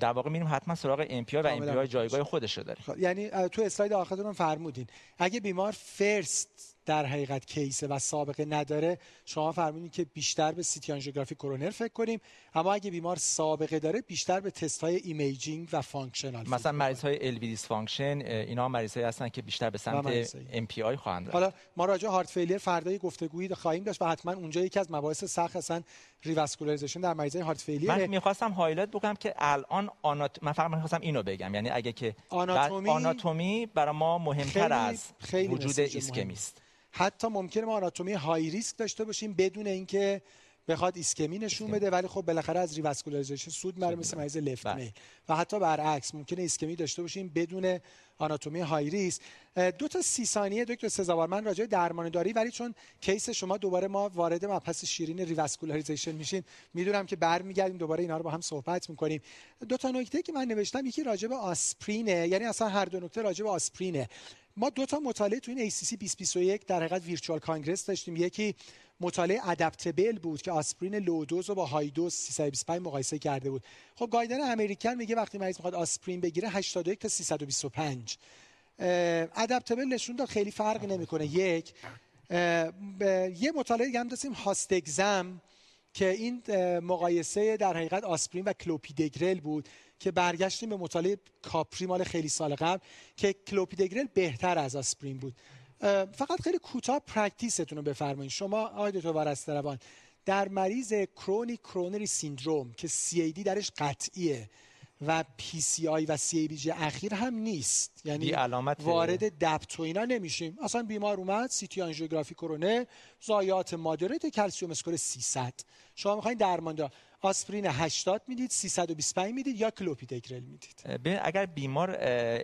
در واقع میریم حتما سراغ ام و ام. جایگاه خودش رو داره خب، یعنی تو اسلاید آخرتون فرمودین اگه بیمار first در حقیقت case ه و سابقه نداره. شما فرمودین که بیشتر به سیتی آنژیوگرافی کرونر فکر کنیم اما اگه بیمار سابقه داره بیشتر به تست های imaging و functional مثلا مریض های LV dysfunction اینا مریض هستن که بیشتر به سمت. MPI خواهند رفت. حالا ما راجع heart failure فردای گفتگویی خواهیم داشت و حتما اونجا یکی از مباحث سخت اصلا revascularization در مریضای heart failure من می‌خواستم highlight بکنم که الان آنات... من فقط می‌خواستم اینو بگم. یعنی اگه که آناتومی- آناتومی برای ما مهمتر خیلی- از خیلی وجود ایسکمی. است حتی ممکنه ما آناتومی high risk داشته باشیم بدون اینکه بخواد ایسکمی نشون بده ولی خب بالاخره از revascularization سود می‌بره مثل مریض left بله. main و حتی برعکس ممکنه ایسکمی داشته باشیم بدون آناتومی high risk. اه، دو تا سی ثانیه دکتر سزاوار من راجع به درمان داری ولی چون case شما دوباره ما وارد مبحث شیرین revascularization میشین می‌دونم که برمیگردیم دوباره اینا رو با هم صحبت می‌کنیم. دو تا نکته که من نوشتم یکی راجع به آسپرینه یعنی اصلا هر دو نکته راجع به آسپرینه. ما دو تا مطالعه تو این ACC 2021 در حقیقت virtual congress داشتیم. یکی مطالعه ADAPTABLE بود که آسپرین low dose رو با high dose 325 مقایسه کرده بود. خب guideline American میگه وقتی مریض می‌خواد آسپرین بگیره 81 تا 325 ADAPTABLE نشون داد خیلی فرقی نمی‌کنه. یک یه مطالعه دیگه هم داشتیم HOST-EXAM که این مقایسه در حقیقت آسپرین و کلوپیدگرل بود که برگشتیم به مطالعه CAPRIE مال خیلی سال قبل که کلوپیدگرل بهتر از آسپرین بود. فقط خیلی کوتاه practice تون رو بفرمایید. شما آقای دکتر وارستروان در مریض chronic coronary syndrome که CAD درش قطعیه و PCI و CABG اخیر هم نیست. یعنی بی علامت. وارد debate و اینا نمیشیم. اصلا بیمار اومد سیتی آنژیوگرافی کرونر ضایعات moderate calcium score 300 شما می‌خواین درمان دا آسپرین 80 می‌دید 325 می‌دید یا کلوپیدوگرل می‌دید؟ ببین اگر بیمار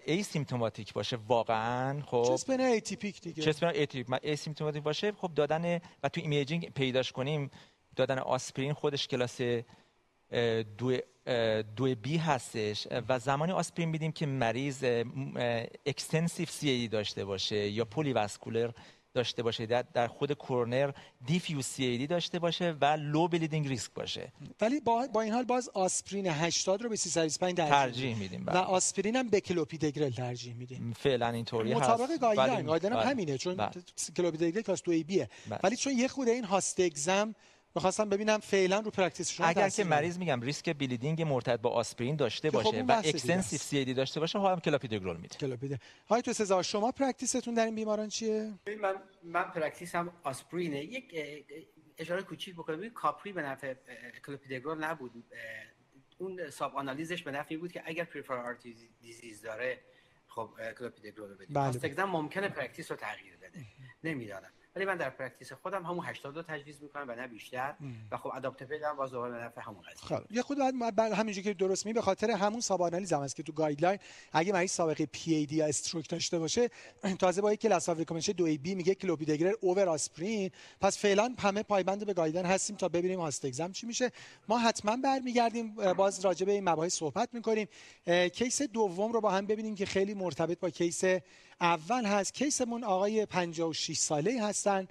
asymptomatic باشه واقعا خب chest pain atypic دیگه؟ chest pain atypic؟ asymptomatic باشه خب دادن و تو imaging پیداش کنیم دادن آسپرین خودش کلاس دو دو B هستش. و زمانی آسپرین میدیم که مریض extensive CAD داشته باشه یا polyvascular داشته باشه در, خود کورنر diffuse CAD داشته باشه و low bleeding risk باشه. ولی با, با این حال باز آسپرین 80 رو به 325 ترجیح, ترجیح میدیم. و آسپرین هم به کلوپیدوگرل ترجیح میدیم. فعلا اینطوری هست. مطابق guideline guideline هم بله. همینه چون بله. کلوپیدوگرل کلاس 2 B یه. بله. ولی چون یه خود این HOST-EXAM می‌خواستم ببینم فعلا رو practice شما اگر که مریض میگم ریسک bleeding مرتبط با آسپرین داشته خب باشه و extensive. CAD داشته باشه هم کلاپیدوگرل میده. کلوپیده های تو سزار شما practice تون در این بیماران چیه؟ من من practice م آسپرینه. یک اشاره کوچیک بکنم. ببین CAPRIE به نفع اه، کلوپیدوگرل نبود. اون subanalysis ش به نفع بود که اگر peripheral artery disease داره خب رو بدیم. بله. HOST-EXAM ممکنه practice رو تغییر بده. نمی‌دانم. ولی من در practice خودم همون 80 رو تجویز می‌کنم و نه بیشتر. و خب ADAPTABLE هم باز دوباره نفع همون قضیه. خب یه خود بعد همینجوری که درست می به خاطر همون subanalysis هم هست که تو guideline اگه مریض سابقه پی ای دی یا stroke داشته باشه تازه با یک class of recommendation 2b میگه کلوپیدوگرل over آسپرین پس فعلا همه پایبند به guideline هستیم تا ببینیم HOST-EXAM چی میشه. ما حتما برمیگردیم باز راجع به این مباحث صحبت می‌کنیم. case دوم رو با هم ببینیم که خیلی مرتبط با case اول هست case مون آقای 56 ساله هستن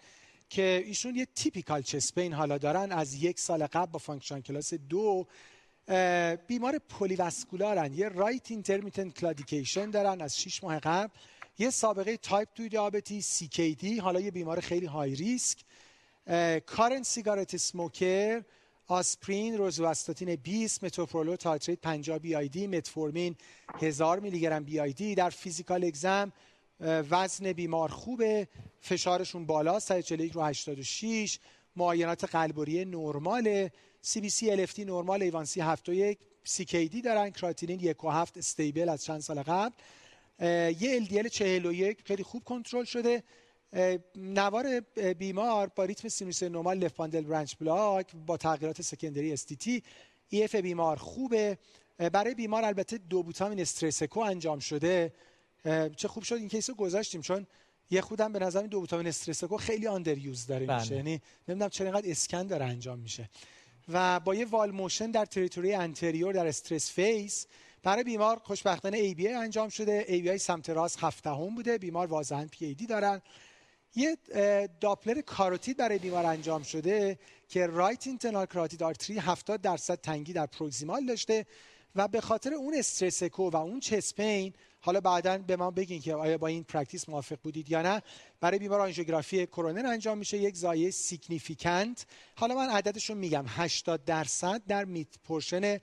که ایشون یه typical chest pain حالا دارن. از یک سال قبل با function class دو بیمار polyvascular ن یه right intermittent claudication دارن از 6 ماه قبل. یه سابقه تایپ 2 diabetes CKD حالا یه بیمار خیلی های ریسک کارن سیگارت سموکر آسپرین روزواستاتین 20 metoprolol tartrate 50 BID متفورمین 1000 میلی گرم BID در physical exam وزن بیمار خوبه فشارشون بالا 141 رو 86 معاینات قلب و ریه نرماله CBC LFT نرمال A1C 71 CKD دارن کراتینین 1 و 7 stable از چند سال قبل. یه LDL 41 خیلی خوب کنترل شده. نوار بیمار با ریتم سینوس نرمال left bundle branch block با تغییرات secondary ST-T EF بیمار خوبه. برای بیمار البته dobutamine stress echo انجام شده. چه خوب شد این case رو گذاشتیم چون یه خودم به نظر dobutamine stress echo خیلی underuse داره بله. میشه یعنی نمی‌دونم چرا اینقدر اسکن داره انجام میشه. و با یه wall motion در territory anterior در stress phase برای بیمار خوشبختانه ABI انجام شده. ABI سمت راست هفت دهم بوده. بیمار واضحا پی ای دی دارن. یه داپلر کاروتید برای بیمار انجام شده که right internal carotid artery 70 درصد تنگی در proximal داشته و به خاطر اون stress echo و اون chest pain حالا بعدا به ما بگین که آیا با این practice موافق بودید یا نه. برای بیمار آنژیوگرافی کرونر انجام میشه یک ضایعه significant. حالا من عددش رو میگم 80 درصد در mid portion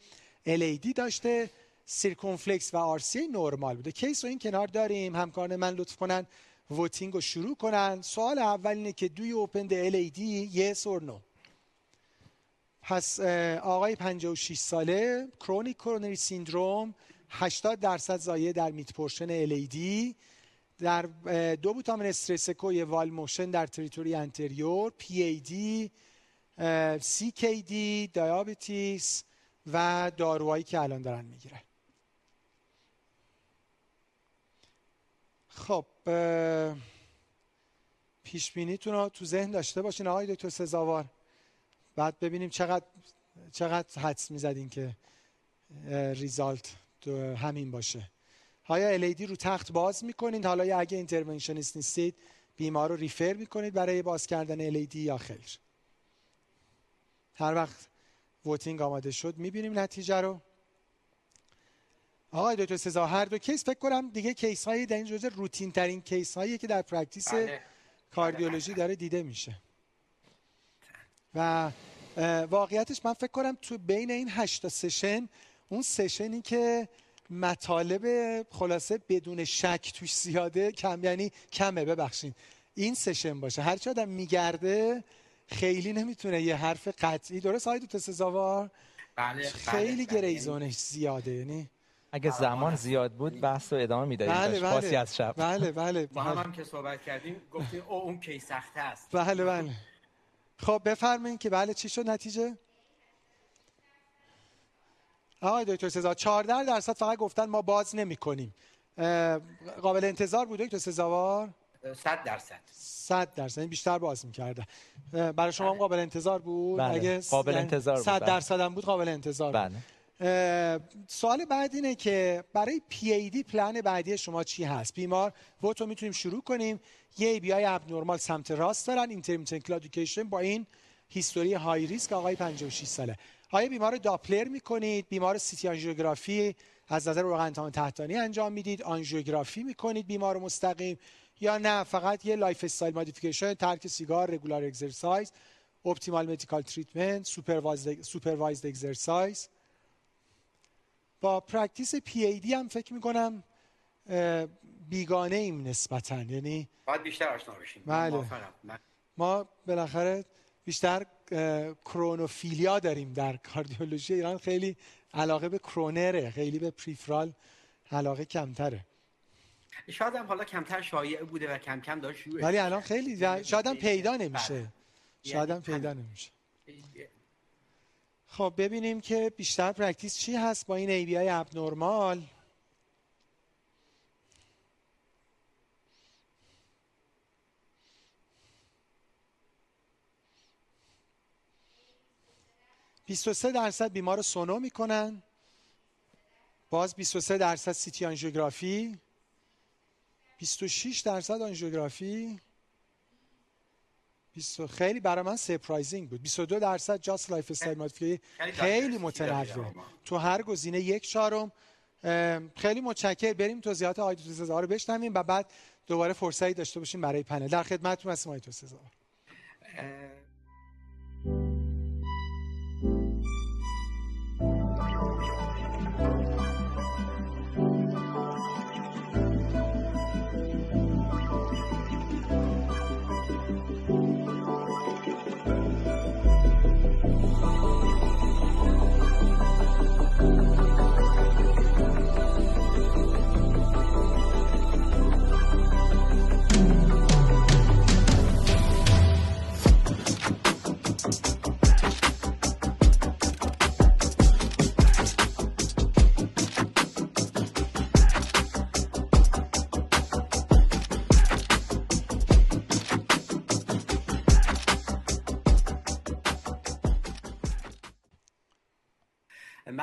LAD داشته. circumflex و RCA نرمال بوده. case رو این کنار داریم. همکاران من لطف کنن voting رو شروع کنن. سوال اول اینه که do we open the LAD yes or no. پس آقای 56 ساله chronic coronary syndrome 80 درصد ضایعه در mid portion LAD در dobutamine stress echo wall motion در تریتوری انتریور پی ای دی سی کی دی دیابتیس و داروهایی که الان دارن می‌گیرن. خب پیش رو تو ذهن داشته باشین آقای دکتر سزاوار. بعد ببینیم چقدر چقدر حدس می‌زدین که result. همین باشه. آیا LAD رو تخت باز می‌کنید؟ حالا اگه interventionist نیستید بیمار رو refer می‌کنید برای باز کردن LAD یا خیر؟ هر وقت voting آماده شد می‌بینیم نتیجه رو. آقای دکتر سزا هر دو کیس فکر کنم دیگه کیس هایی در این جزء روتین ترین کیس هایی که در پرکتیس بله. کاردیولوژی داره دیده میشه. و واقعیتش من فکر کنم تو بین این هشتا سشن اون سشنی که مطالب خلاصه بدون شک توش زیاده کم یعنی کمه ببخشید. این سشن باشه. هر چی آدم میگرده خیلی نمی‌تونه یه حرف قطعی درست های دو سزاوار؟ بله خیلی گریزونش زیاده یعنی اگه زمان زیاد بود بحث رو ادامه می‌دادیم. بله بله. از شب. بله بله. با هم, هم که صحبت کردیم گفتیم او اون کی سخته است. بله بله. خب بفرمایید که بله چی شد نتیجه؟ آقای دکتر سزا 14 درصد فقط گفتن ما باز نمی کنیم قابل انتظار بود دکتر سزاوار؟ 100 درصد. 100 درصد این بیشتر باز می‌کرده. برای شما هم قابل انتظار بود؟ بله. اگه قابل انتظار بود 100 درصد هم بود قابل انتظار بله. بود سوال بعد اینه که برای PAD plan بعدی شما چی هست؟ بیمار ووتو می‌تونیم شروع کنیم. یه ABI abnormal سمت راست دارن intermittent claudication با این history high risk آقای 56 ساله. آیا بیمار رو داپلر می‌کنید؟ بیمار CT آنژیوگرافی از نظر عروق تحتانی انجام می‌دید؟ آنژیوگرافی می‌کنید بیمار مستقیم؟ یا نه فقط یه lifestyle modification ترک سیگار regular exercise optimal medical treatment supervised exercise با practice PAD هم فکر می‌کنم بیگانه ایم نسبتا. یعنی باید بیشتر آشنا بشیم. بله. ما بالاخره بیشتر coronophilia داریم در کاردیولوژی ایران. خیلی علاقه به کرونره خیلی به peripheral علاقه کمتره. شاید هم حالا کمتر شایع بوده و کم کم داشت شروع ولی الان خیلی شاید هم پیدا نمیشه. شاید هم پیدا نمیشه. خب ببینیم که بیشتر practice چی هست با این ABI abnormal سه درصد بیمار سونو می‌کنن. باز 23 درصد CT آنژیوگرافی. 26 درصد آنژیوگرافی. 20 خیلی برای من surprising بود. 22 درصد just lifestyle modification خیلی متنوع. تو هر گزینه یک چهارم. خیلی متشکر. بریم توضیحات آقای سزاوار رو بشنویم و بعد دوباره فرصتی داشته باشیم برای پنل. در خدمتتون هستم آقای سزاوار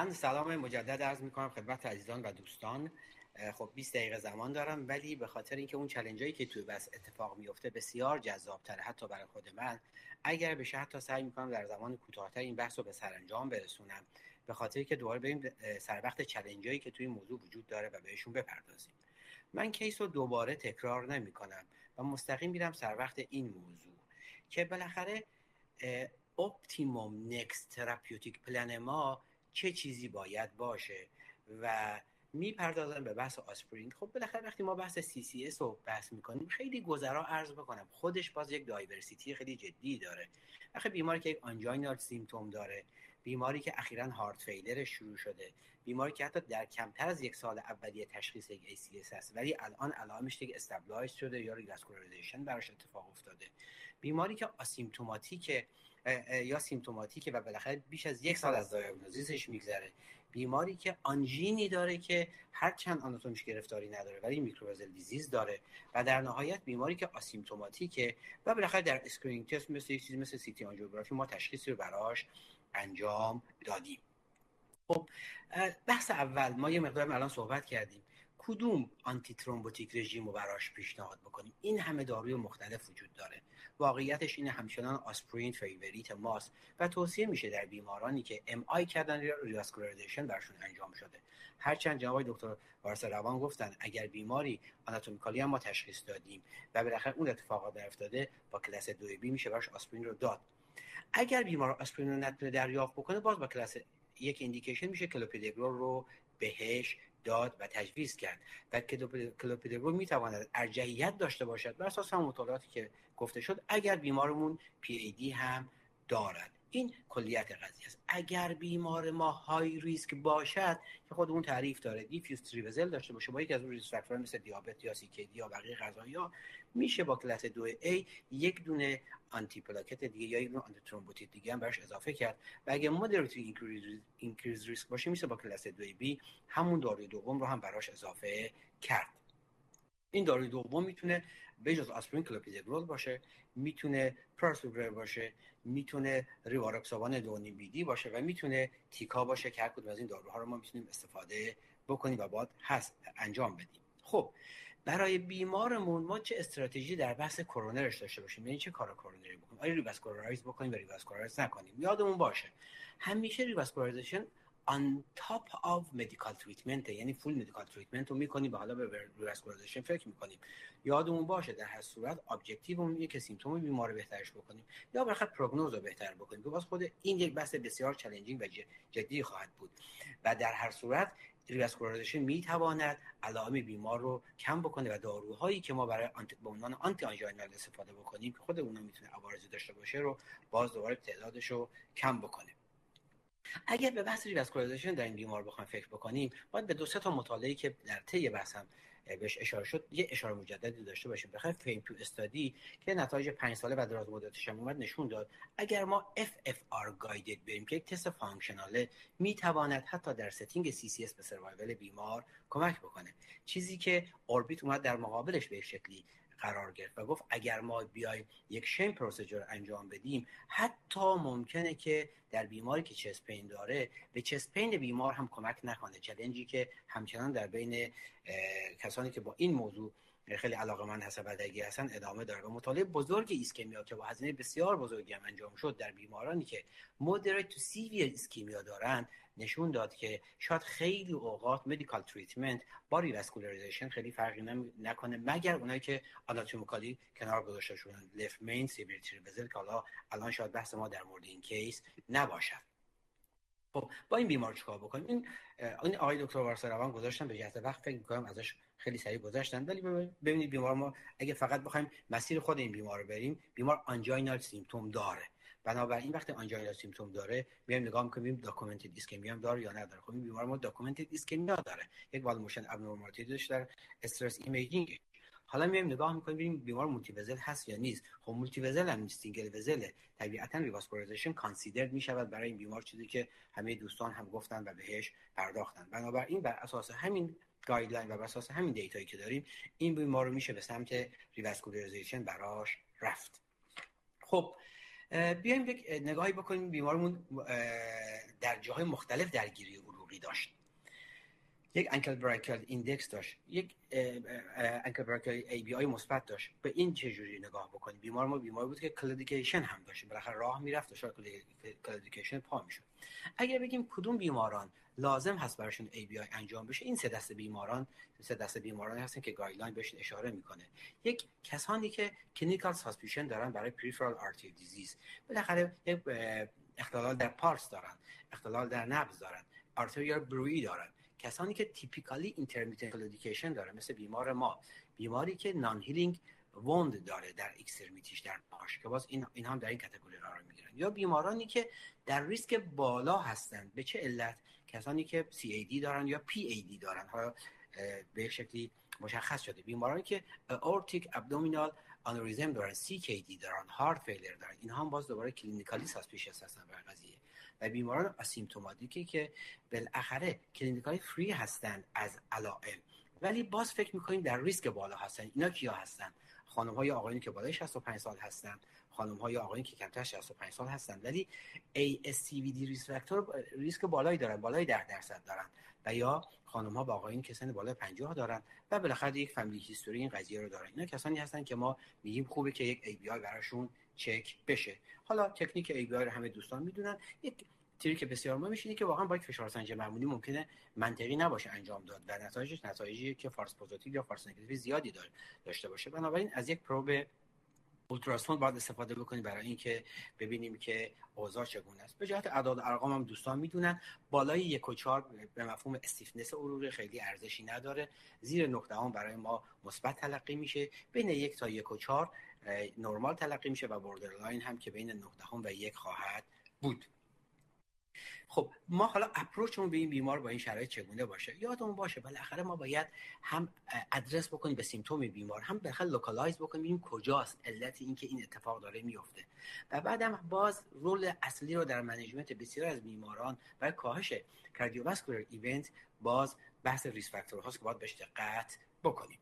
من سلام مجدد عرض می کنم خدمت عزیزان و دوستان. خب 20 دقیقه زمان دارم ولی به خاطر اینکه اون چلنجایی که توی بس اتفاق میفته بسیار جذابتره حتی برای خود من. اگر بشه حتی سعی می‌کنم در زمان کوتاهتر این بحث رو به سرانجام برسونم. به خاطر که دوباره بریم سر وقت چلنجایی که توی این موضوع وجود داره و بهشون بپردازیم. من کیس رو دوباره تکرار نمی کنم و مستقیم میرم سر وقت این موضوع که بالاخره optimum next therapeutic plan ما چه چیزی باید باشه و می‌پردازم به بحث آسپرین خب بالاخره وقتی ما بحث CCS رو بحث می‌کنیم خیلی گذرا عرض بکنم. خودش باز یک diversity خیلی جدی داره. آخه بیماری که یک anginal symptom داره بیماری که اخیرا heart failure شروع شده بیماری که حتی در کمتر از یک سال اولیه تشخیص یک ACS هست ولی الان علائمش دیگه stabilize شده یا revascularization براش اتفاق افتاده. بیماری که asymptomatic یا symptomatic ه و بالاخره بیش از یک سال از diagnosis ش میگذره. بیماری که آنژینی داره که هر چند آناتومیش گرفتاری نداره ولی microvessel disease داره و در نهایت بیماری که asymptomatic ه و بالاخره در screening test مثل چیزی مثل CT آنژیوگرافی ما تشخیصی رو براش انجام دادیم. خب بحث اول ما یه مقدار الان صحبت کردیم. کدوم antithrombotic regime رو براش پیشنهاد بکنیم؟ این همه داروی مختلف وجود داره. واقعیتش اینه همچنان آسپرین favorite ماست و توصیه میشه در بیمارانی که MI کردن revascularization براشون انجام شده. هرچند جناب دکتر وارسروان گفتن اگر بیماری anatomically هم ما تشخیص دادیم و بالاخره اون اتفاقات افتاده با کلاس 2 B میشه براش آسپرین رو داد. اگر بیمار آسپرین رو نتونه دریافت بکنه باز با کلاس یک indication میشه کلوپیدگرول رو بهش داد و تجویز کرد و کلوپیدگرول می‌تواند ارجحیت داشته باشد. بر اساس مطالعاتی که گفته شد اگر بیمارمون پی ای دی هم دارد. این کلیت قضیه است. اگر بیمار ما high risk باشد که خود اون تعریف داره diffuse three vessel داشته باشه با یکی از اون risk factor ها مثل دیابت یا CKD یا بقیه قضایا میشه با کلاس 2 A یک دونه antiplatelet دیگه یا یک دونه آنتی دیگه هم براش اضافه کرد. و اگه moderately increased risk باشه میشه با کلاس 2 B همون داروی دوم رو هم براش اضافه کرد. این داروی دوم می‌تونه به جز آسپرین کلوپیدگرول باشه می‌تونه prasugrel باشه می‌تونه rivaroxaban دو و نیم BD باشه و می‌تونه تیکا باشه که هر کدوم از این داروها رو ما می‌تونیم استفاده بکنیم و باید هست انجام بدیم. خب برای بیمارمون ما چه استراتژی در بحث کرونرش داشته باشیم؟ یعنی چه کار کرونری بکنیم؟ آیا revascularize بکنیم و revascularize نکنیم؟ یادمون باشه همیشه revascularization on top of medical treatment یعنی full medical treatment رو می‌کنیم و حالا به revascularization فکر می‌کنیم. یادمون باشه در هر صورت objective اینه که symptom بیمار رو بهترش بکنیم یا بالاخره prognose رو بهتر بکنیم. که باز خود این یک بحث بسیار challenging و جدی خواهد بود. و در هر صورت revascularization می تواند علائم بیمار رو کم بکنه و داروهایی که ما برای anti به عنوان anti-anginal استفاده بکنیم که خود اونها می‌تونه عوارضی داشته باشه رو باز دوباره تعدادش رو کم بکنه. اگر به بحث revascularization در این بیمار بخوایم فکر بکنیم باید به دو سه تا مطالعه که در طی بحثم بهش اشاره شد یه اشاره مجددی داشته باشیم. بخاطر FAME 2 study که نتایج 5 ساله بعد از مدتش هم اومد نشون داد. اگر ما FFR guided بریم که یک تست functional ه می‌تواند حتی در setting CCS به survival بیمار کمک بکنه. چیزی که ORBITA اومد در مقابلش به شکلی قرار گرفت و گفت اگر ما بیایم یک sham procedure انجام بدیم حتی ممکنه که در بیماری که chest pain داره به chest pain بیمار هم کمک نکنه. challenge ی که همچنان در بین کسانی که با این موضوع خیلی علاقه من حسب بدگی هستن ادامه داره. و مطالعه بزرگ ISCHEMIA که با هزینه بسیار بزرگی هم انجام شد در بیمارانی که moderate to severe ischemia دارن نشون داد که شاید خیلی اوقات medical treatment با revascularization خیلی فرقی نکنه مگر اونایی که anatomically کنار گذاشته شدن left main severe three vessel که حالا الان شاید بحث ما در مورد این case نباشد. خب با این بیمار چیکار بکنیم؟ این این آقای دکتر وارسروان گذاشتن به جهت وقت فکر می‌کنم ازش خیلی سریع گذاشتن. ولی ببینید بیمار ما اگه فقط بخوایم مسیر خود این بیمار رو بریم بیمار anginal symptom داره. بنابراین وقتی angina symptom داره میایم نگاه می‌کنیم documented ischemia هم داره یا نداره. خب این بیمار ما documented ischemia داره. یک wall motion abnormality داشته در stress imaging. حالا میایم نگاه می‌کنیم ببینیم بیمار multivessel هست یا نیست. خب multivessel هم نیست single vessel. طبیعتا revascularization considered می‌شود برای این بیمار چیزی که همه دوستان هم گفتن و بهش پرداختن. بنابراین بر اساس همین guideline و بر اساس همین data یی که داریم این بیمار رو میشه به سمت revascularization براش رفت. خب بیایم یک نگاهی بکنیم. بیمارمون در جاهای مختلف درگیری عروقی داشت. یک ankle brachial index داشت. یک ankle brachial ABI مثبت داشت. به این چه جوری نگاه بکنیم بیمار ما بیمار بود که claudication هم داشت. بالاخره راه می‌رفت و شاید claudication پا می‌شد. اگر بگیم کدوم بیماران لازم هست براشون ABI انجام بشه این سه دسته بیماران سه دسته بیماران هستن که guideline بهشون اشاره می‌کنه. یک کسانی که clinical suspicion دارن برای peripheral artery disease بالاخره یک اختلال در پارس دارن اختلال در نبض دارن arterial bruit دارن. کسانی که typically intermittent claudication داره مثل بیمار ما. بیماری که non-healing wound داره در extremity ش در پاش که باز این این هم در این category قرار می‌گیرن. یا بیمارانی که در ریسک بالا هستند به چه علت؟ کسانی که CAD دارن یا PAD دارن. حالا به شکلی مشخص شده. بیمارانی که aortic abdominal aneurysm دارن CKD دارن heart failure دارن. این هم باز دوباره clinically suspicious هستن برای قضیه. و بیماران asymptomatic ی که بالاخره clinically free هستند از علائم. ولی باز فکر می‌کنیم در ریسک بالا هستن. اینا کیا هستن؟ خانم های آقایانی که بالای 65 سال هستن خانم های آقایانی که کمتر 65 سال هستن. ولی ASCVD risk factor ریسک بالایی دارن بالای 10 درصد دارن. و یا خانم ها با آقایان که سن بالای 50 دارن و بالاخره یک family history این قضیه رو دارن. اینا کسانی هستن که ما میگیم خوبه که یک ABI براشون چک بشه. حالا تکنیک ABI رو همه دوستان می‌دونن. یک که بسیار مهمه اینه که واقعا با یک فشار سنجی معمولی ممکنه منطقی نباشه انجام داد و نتایجش نتایجی که false positive یا false negative زیادی داره داشته باشه. بنابراین از یک probe ultrasound باید استفاده بکنیم برای اینکه ببینیم که اوضاع چگونه است. به جهت اعداد ارقام هم دوستان می‌دونن بالای یک و چهار به مفهوم stiffness عروقی خیلی ارزشی نداره. زیر نه دهم برای ما مثبت تلقی میشه. بین یک تا یک و چهار نرمال تلقی میشه و borderline هم که بین نه دهم و یک خواهد بود. خب ما حالا approach مون به این بیمار با این شرایط چگونه باشه؟ یادمون باشه بالاخره ما باید هم ادرس بکنیم به symptom بیمار هم بالاخره localize بکنیم این کجاست علت اینکه این اتفاق داره میفته. و بعدم باز role اصلی رو در management بسیار از بیماران برای کاهش cardiovascular event باز بحث risk factor هاست که باید بهش دقت بکنیم.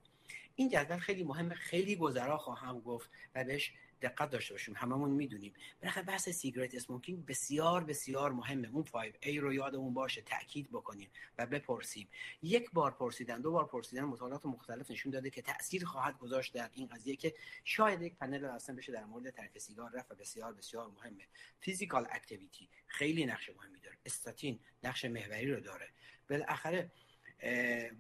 این جدول خیلی مهمه خیلی گذرا خواهم گفت و بهش دقت داشته باشیم هممون می‌دونیم. بالاخره بحث cigarette smoking بسیار بسیار مهمه. اون 5A رو یادمون باشه تاکید بکنیم و بپرسیم. یک بار پرسیدن دو بار پرسیدن مطالعات مختلف نشون داده که تاثیر خواهد گذاشت در این قضیه که شاید یک پنل اصلا بشه در مورد ترک سیگار رفت و بسیار بسیار مهمه. physical activity خیلی نقش مهمی داره. استاتین نقش محوری رو داره. بالاخره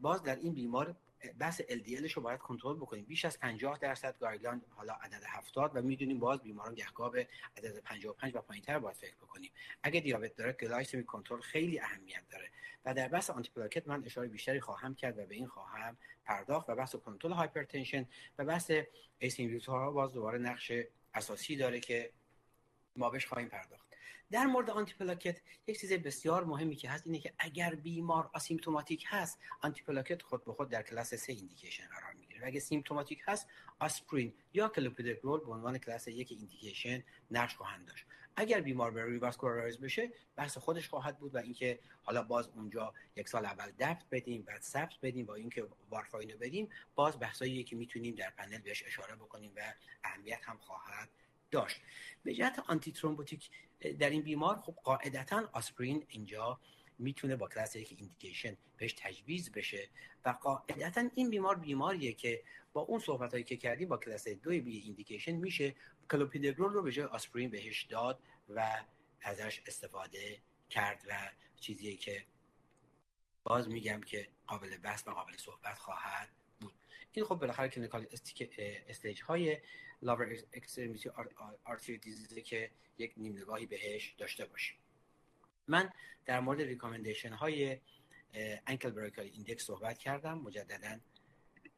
باز در این بیمار بحث LDL ش رو باید کنترل بکنیم. بیش از 50 درصد guideline حالا عدد 70 و می‌دونیم باز بیماران گهگاه به عدد 55 و پایینتر باید فکر بکنیم. اگه دیابت داره glycemic control خیلی اهمیت داره. و در بحث antiplatelet من اشاره بیشتری خواهم کرد و به این خواهم پرداخت و بحث کنترل hypertension و بحث ACE ها باز دوباره نقش اساسی داره که ما بهش خواهیم پرداخت. در مورد antiplatelet یک چیز بسیار مهمی که هست اینه که اگر بیمار asymptomatic هست antiplatelet خود به خود در کلاس سه indication قرار می‌گیره. و اگه symptomatic هست آسپرین یا کلوپیدوگرل به عنوان کلاس یک indication نقش خواهند داشت. اگر بیمار به revascularize بشه بحث خودش خواهد بود و اینکه حالا باز اونجا یک سال اول DAPT بدیم بعد SAPT بدیم با اینکه وارفارین بدیم باز بحثایی که می‌تونیم در پنل بهش اشاره بکنیم و اهمیت هم خواهد داشت. به جهت antithrombotic در این بیمار خب قاعدتا آسپرین اینجا می‌تونه با کلاس یک indication بهش تجویز بشه و قاعدتا این بیمار بیماریه که با اون صحبت هایی که کردیم با کلاس دو B indication میشه کلوپیدوگرل رو به جای آسپرین بهش داد و ازش استفاده کرد و چیزی که باز میگم که قابل بحث و قابل صحبت خواهد بود. این خب بالاخره clinical stage های lower extremity artery disease ه که یک نیم نگاهی بهش داشته باشیم. من در مورد recommendation های ankle brachial index صحبت کردم. مجددا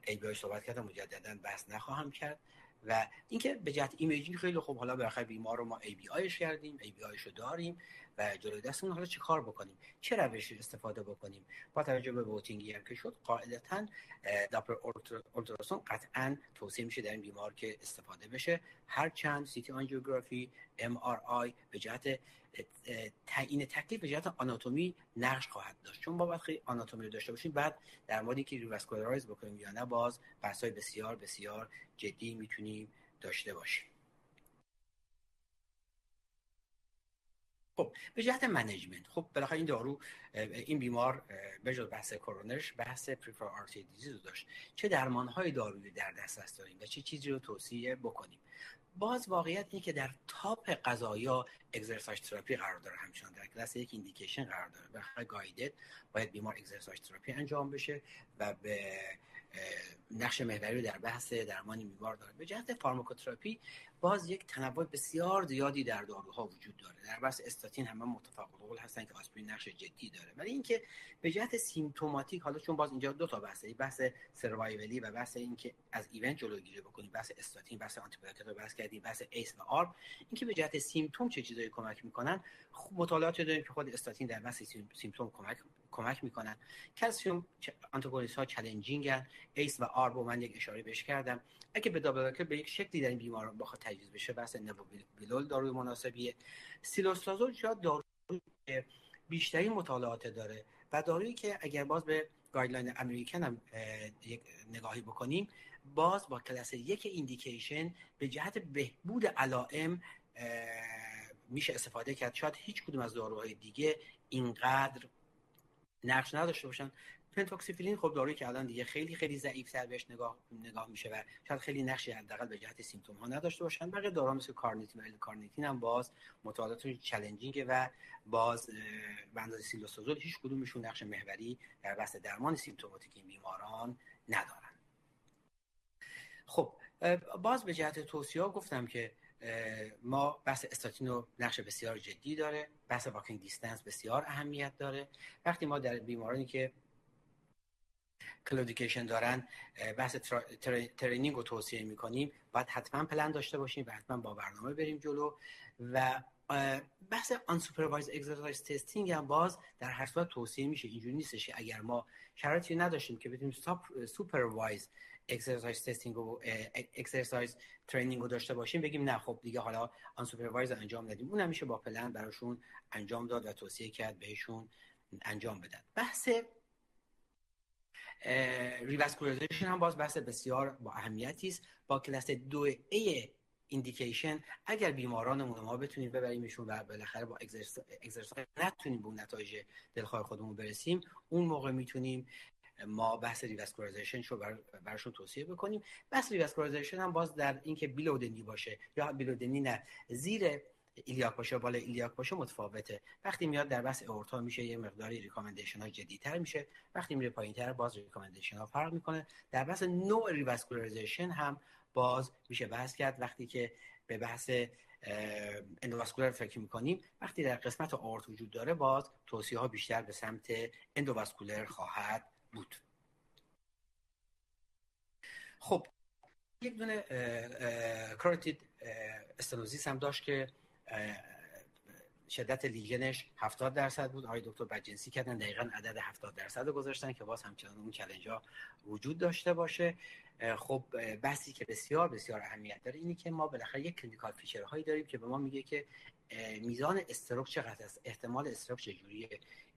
ای صحبت کردم. مجددا بحث نخواهم کرد. و اینکه به جهت imaging خیلی خوب حالا بالاخره بیمار رو ما ABI ش کردیم. ABI ش رو داریم. و جلوی دستمون. حالا چه کار بکنیم؟ چه روشی استفاده بکنیم؟ با توجه به voting ی هم که شد قاعدتا Doppler ultrasound قطعا توصیه میشه در این بیمار که استفاده بشه. هر چند CT آنژیوگرافی MRI به جهت تعیین تکلیف به جهت آناتومی نقش خواهد داشت. چون با خیلی آناتومی رو داشته باشیم بعد در مورد اینکه revascularize بکنیم یا نه باز بحث‌های بسیار بسیار جدی می‌تونیم داشته باشیم. خب به جهت management. خب بالاخره این دارو این بیمار به جز بحث کرونرش بحث peripheral artery disease داشت. چه درمان های دارویی در دسترس داریم و چه چیزی رو توصیه بکنیم؟ باز واقعیت اینه که در top قضایا exercise therapy قرار داره همچنان. در کلاس یک indication قرار داره. به guided باید بیمار exercise therapy انجام بشه و به نقش محوری در بحث درمان بیمار داره به جهت pharmacotherapy باز یک تنوع بسیار زیادی در داروها وجود داره. در بحث استاتین همه متفق القول هستن که آسپرین نقش جدی داره. ولی اینکه به جهت symptomatic حالا چون باز اینجا دو تا بحثه بحث survival ی و بحث اینکه از event جلوگیری بکنیم بحث استاتین بحث anti رو بحث کردیم بحث ACE و ARB اینکه به جهت symptom چه چیزایی کمک می‌کنن؟ خوب مطالعات داریم که خود استاتین در بحث symptom کمک کمک می‌کنن. calcium antagonist ها challenging ACE و ARB رو من یک اشاره بهش کردم. اگه beta blocker به یک شکلی در این بیماران بخواد تجویز بشه بحث نبیولول داروی مناسبیه. سیلوستازول شاید داروی بیشتری مطالعات داره و دارویی که اگر باز به guideline American هم نگاهی بکنیم باز با کلاس یک indication به جهت بهبود علائم میشه استفاده کرد. شاید هیچ کدوم از داروهای دیگه اینقدر نقش نداشته باشن. پنتوکسیفیلین خب دارویی که الان دیگه خیلی خیلی ضعیف تر بهش نگاه نگاه میشه و شاید خیلی نقشی حداقل به جهت symptom ها نداشته باشن. بقیه دارو مثل کارنیتین و کارنیتین هم باز مطالعاتشون challenging و باز به اندازه سیلوستازول هیچ کدومشون نقش محوری در بحث درمان symptomatic بیماران ندارن. خب باز به جهت توصیه گفتم که ما بحث استاتین رو نقش بسیار جدی داره بحث walking distance بسیار اهمیت داره. وقتی ما در بیمارانی که claudication دارن بحث training رو توصیه می‌کنیم باید حتما پلن داشته باشیم و حتما با برنامه بریم جلو و بحث unsupervised exercise testing هم باز در هر صورت توصیه میشه. اینجوری نیستش اگر ما شرایطی نداشتیم که بتونیم supervised exercise testing و exercise training رو داشته باشیم بگیم نه خب دیگه حالا unsupervised انجام ندیم. اون میشه با پلن براشون انجام داد و توصیه کرد بهشون انجام بدن. بحث revascularization هم باز بحث بسیار با اهمیتی است. با کلاس دو A indication اگر بیمارانمون ما بتونیم ببریمشون و بالاخره با exercise نتونیم به نتایج دلخواه خودمون برسیم اون موقع می‌تونیم ما بحث revascularization رو بر براشون توصیه بکنیم. بحث revascularization هم باز در اینکه below the knee باشه یا below the knee نه زیر iliac باشه بالا iliac باشه متفاوته. وقتی میاد در بحث aorta میشه یه مقداری recommendation ها جدیتر میشه. وقتی میره پایینتر باز recommendation ها فرق می‌کنه. در بحث نوع revascularization هم باز میشه بحث کرد. وقتی که به بحث endovascular فکر می‌کنیم وقتی در قسمت آورت وجود داره باز توصیه ها بیشتر به سمت endovascular خواهد بود. خب یک دونه carotid stenosis هم داشت که شدت lesion ش 70 درصد بود. آقای دکتر بدجنسی کردن دقیقا عدد 70 درصد رو گذاشتن که باز همچنان اون challenge ها وجود داشته باشه. خب بحثی که بسیار بسیار اهمیت داره اینی که ما بالاخره یک clinical feature هایی داریم که به ما میگه که میزان stroke چقدر است؟ احتمال stroke چجوریه؟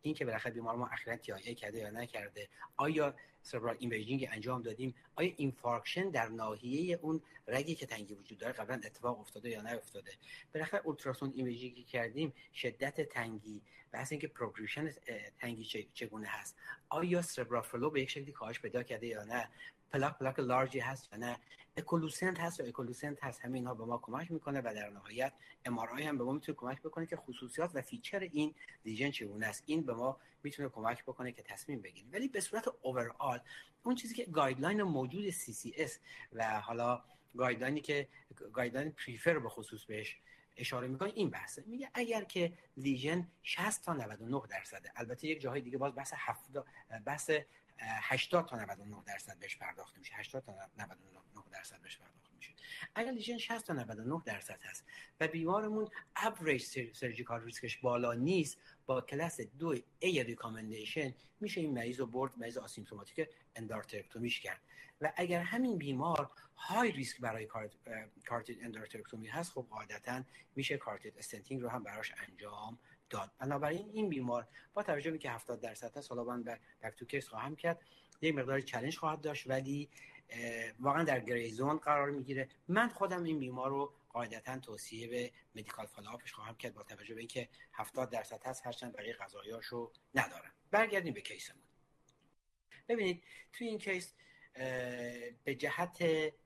این که بالاخره بیمار ما اخیرا TIA کرده یا نکرده. آیا cerebral imaging انجام دادیم؟ آیا infarction در ناحیه اون رگی که تنگی وجود داره قبلا اتفاق افتاده یا نیفتاده؟ بالاخره ultrasound imaging کردیم شدت تنگی بحث اینکه progression تنگی چگونه هست؟ آیا cerebral flow به یک شکلی کاهش پیدا کرده یا نه؟ پلاک پلاک large ی هست یا نه echolucent هست و echolucent هست همه اینها به ما کمک می‌کنه و در نهایت ام هم به ما می‌تونه کمک بکنه که خصوصیات و feature این lesion چگونه است. این به ما می‌تونه کمک بکنه که تصمیم بگیریم. ولی به صورت overall اون چیزی که guideline موجود CCS و حالا guideline ی که guideline peripheral به خصوص بهش اشاره می‌کنه این بحثه. میگه اگر که lesion 60 تا 99 درصده البته یک جاهای دیگه باز بحث 70 بحث 80 تا 99 درصد بهش پرداخت میشه. 80 تا 99 درصد بهش پرداخت میشه. اگر lesion 60 تا 99 درصد هست و بیمارمون average surgical risk ش بالا نیست با کلاس دو A recommendation میشه این مریض رو برد مریض asymptomatic endarterectomy ش کرد. و اگر همین بیمار high risk برای carotid endarterectomy هست خب قاعدتا میشه carotid stenting رو هم براش انجام داد. بنابراین این بیمار با توجه به که 70 درصد هست حالا من back to case خواهم کرد یک مقدار چالش خواهد داشت ولی واقعا در gray zone قرار می‌گیره. من خودم این بیمار رو قاعدتا توصیه به medical follow-up ش خواهم کرد با توجه به اینکه 70 درصد هست هرچند بقیه قضایاشو ندارم برگردیم به case مون. ببینید توی این case به جهت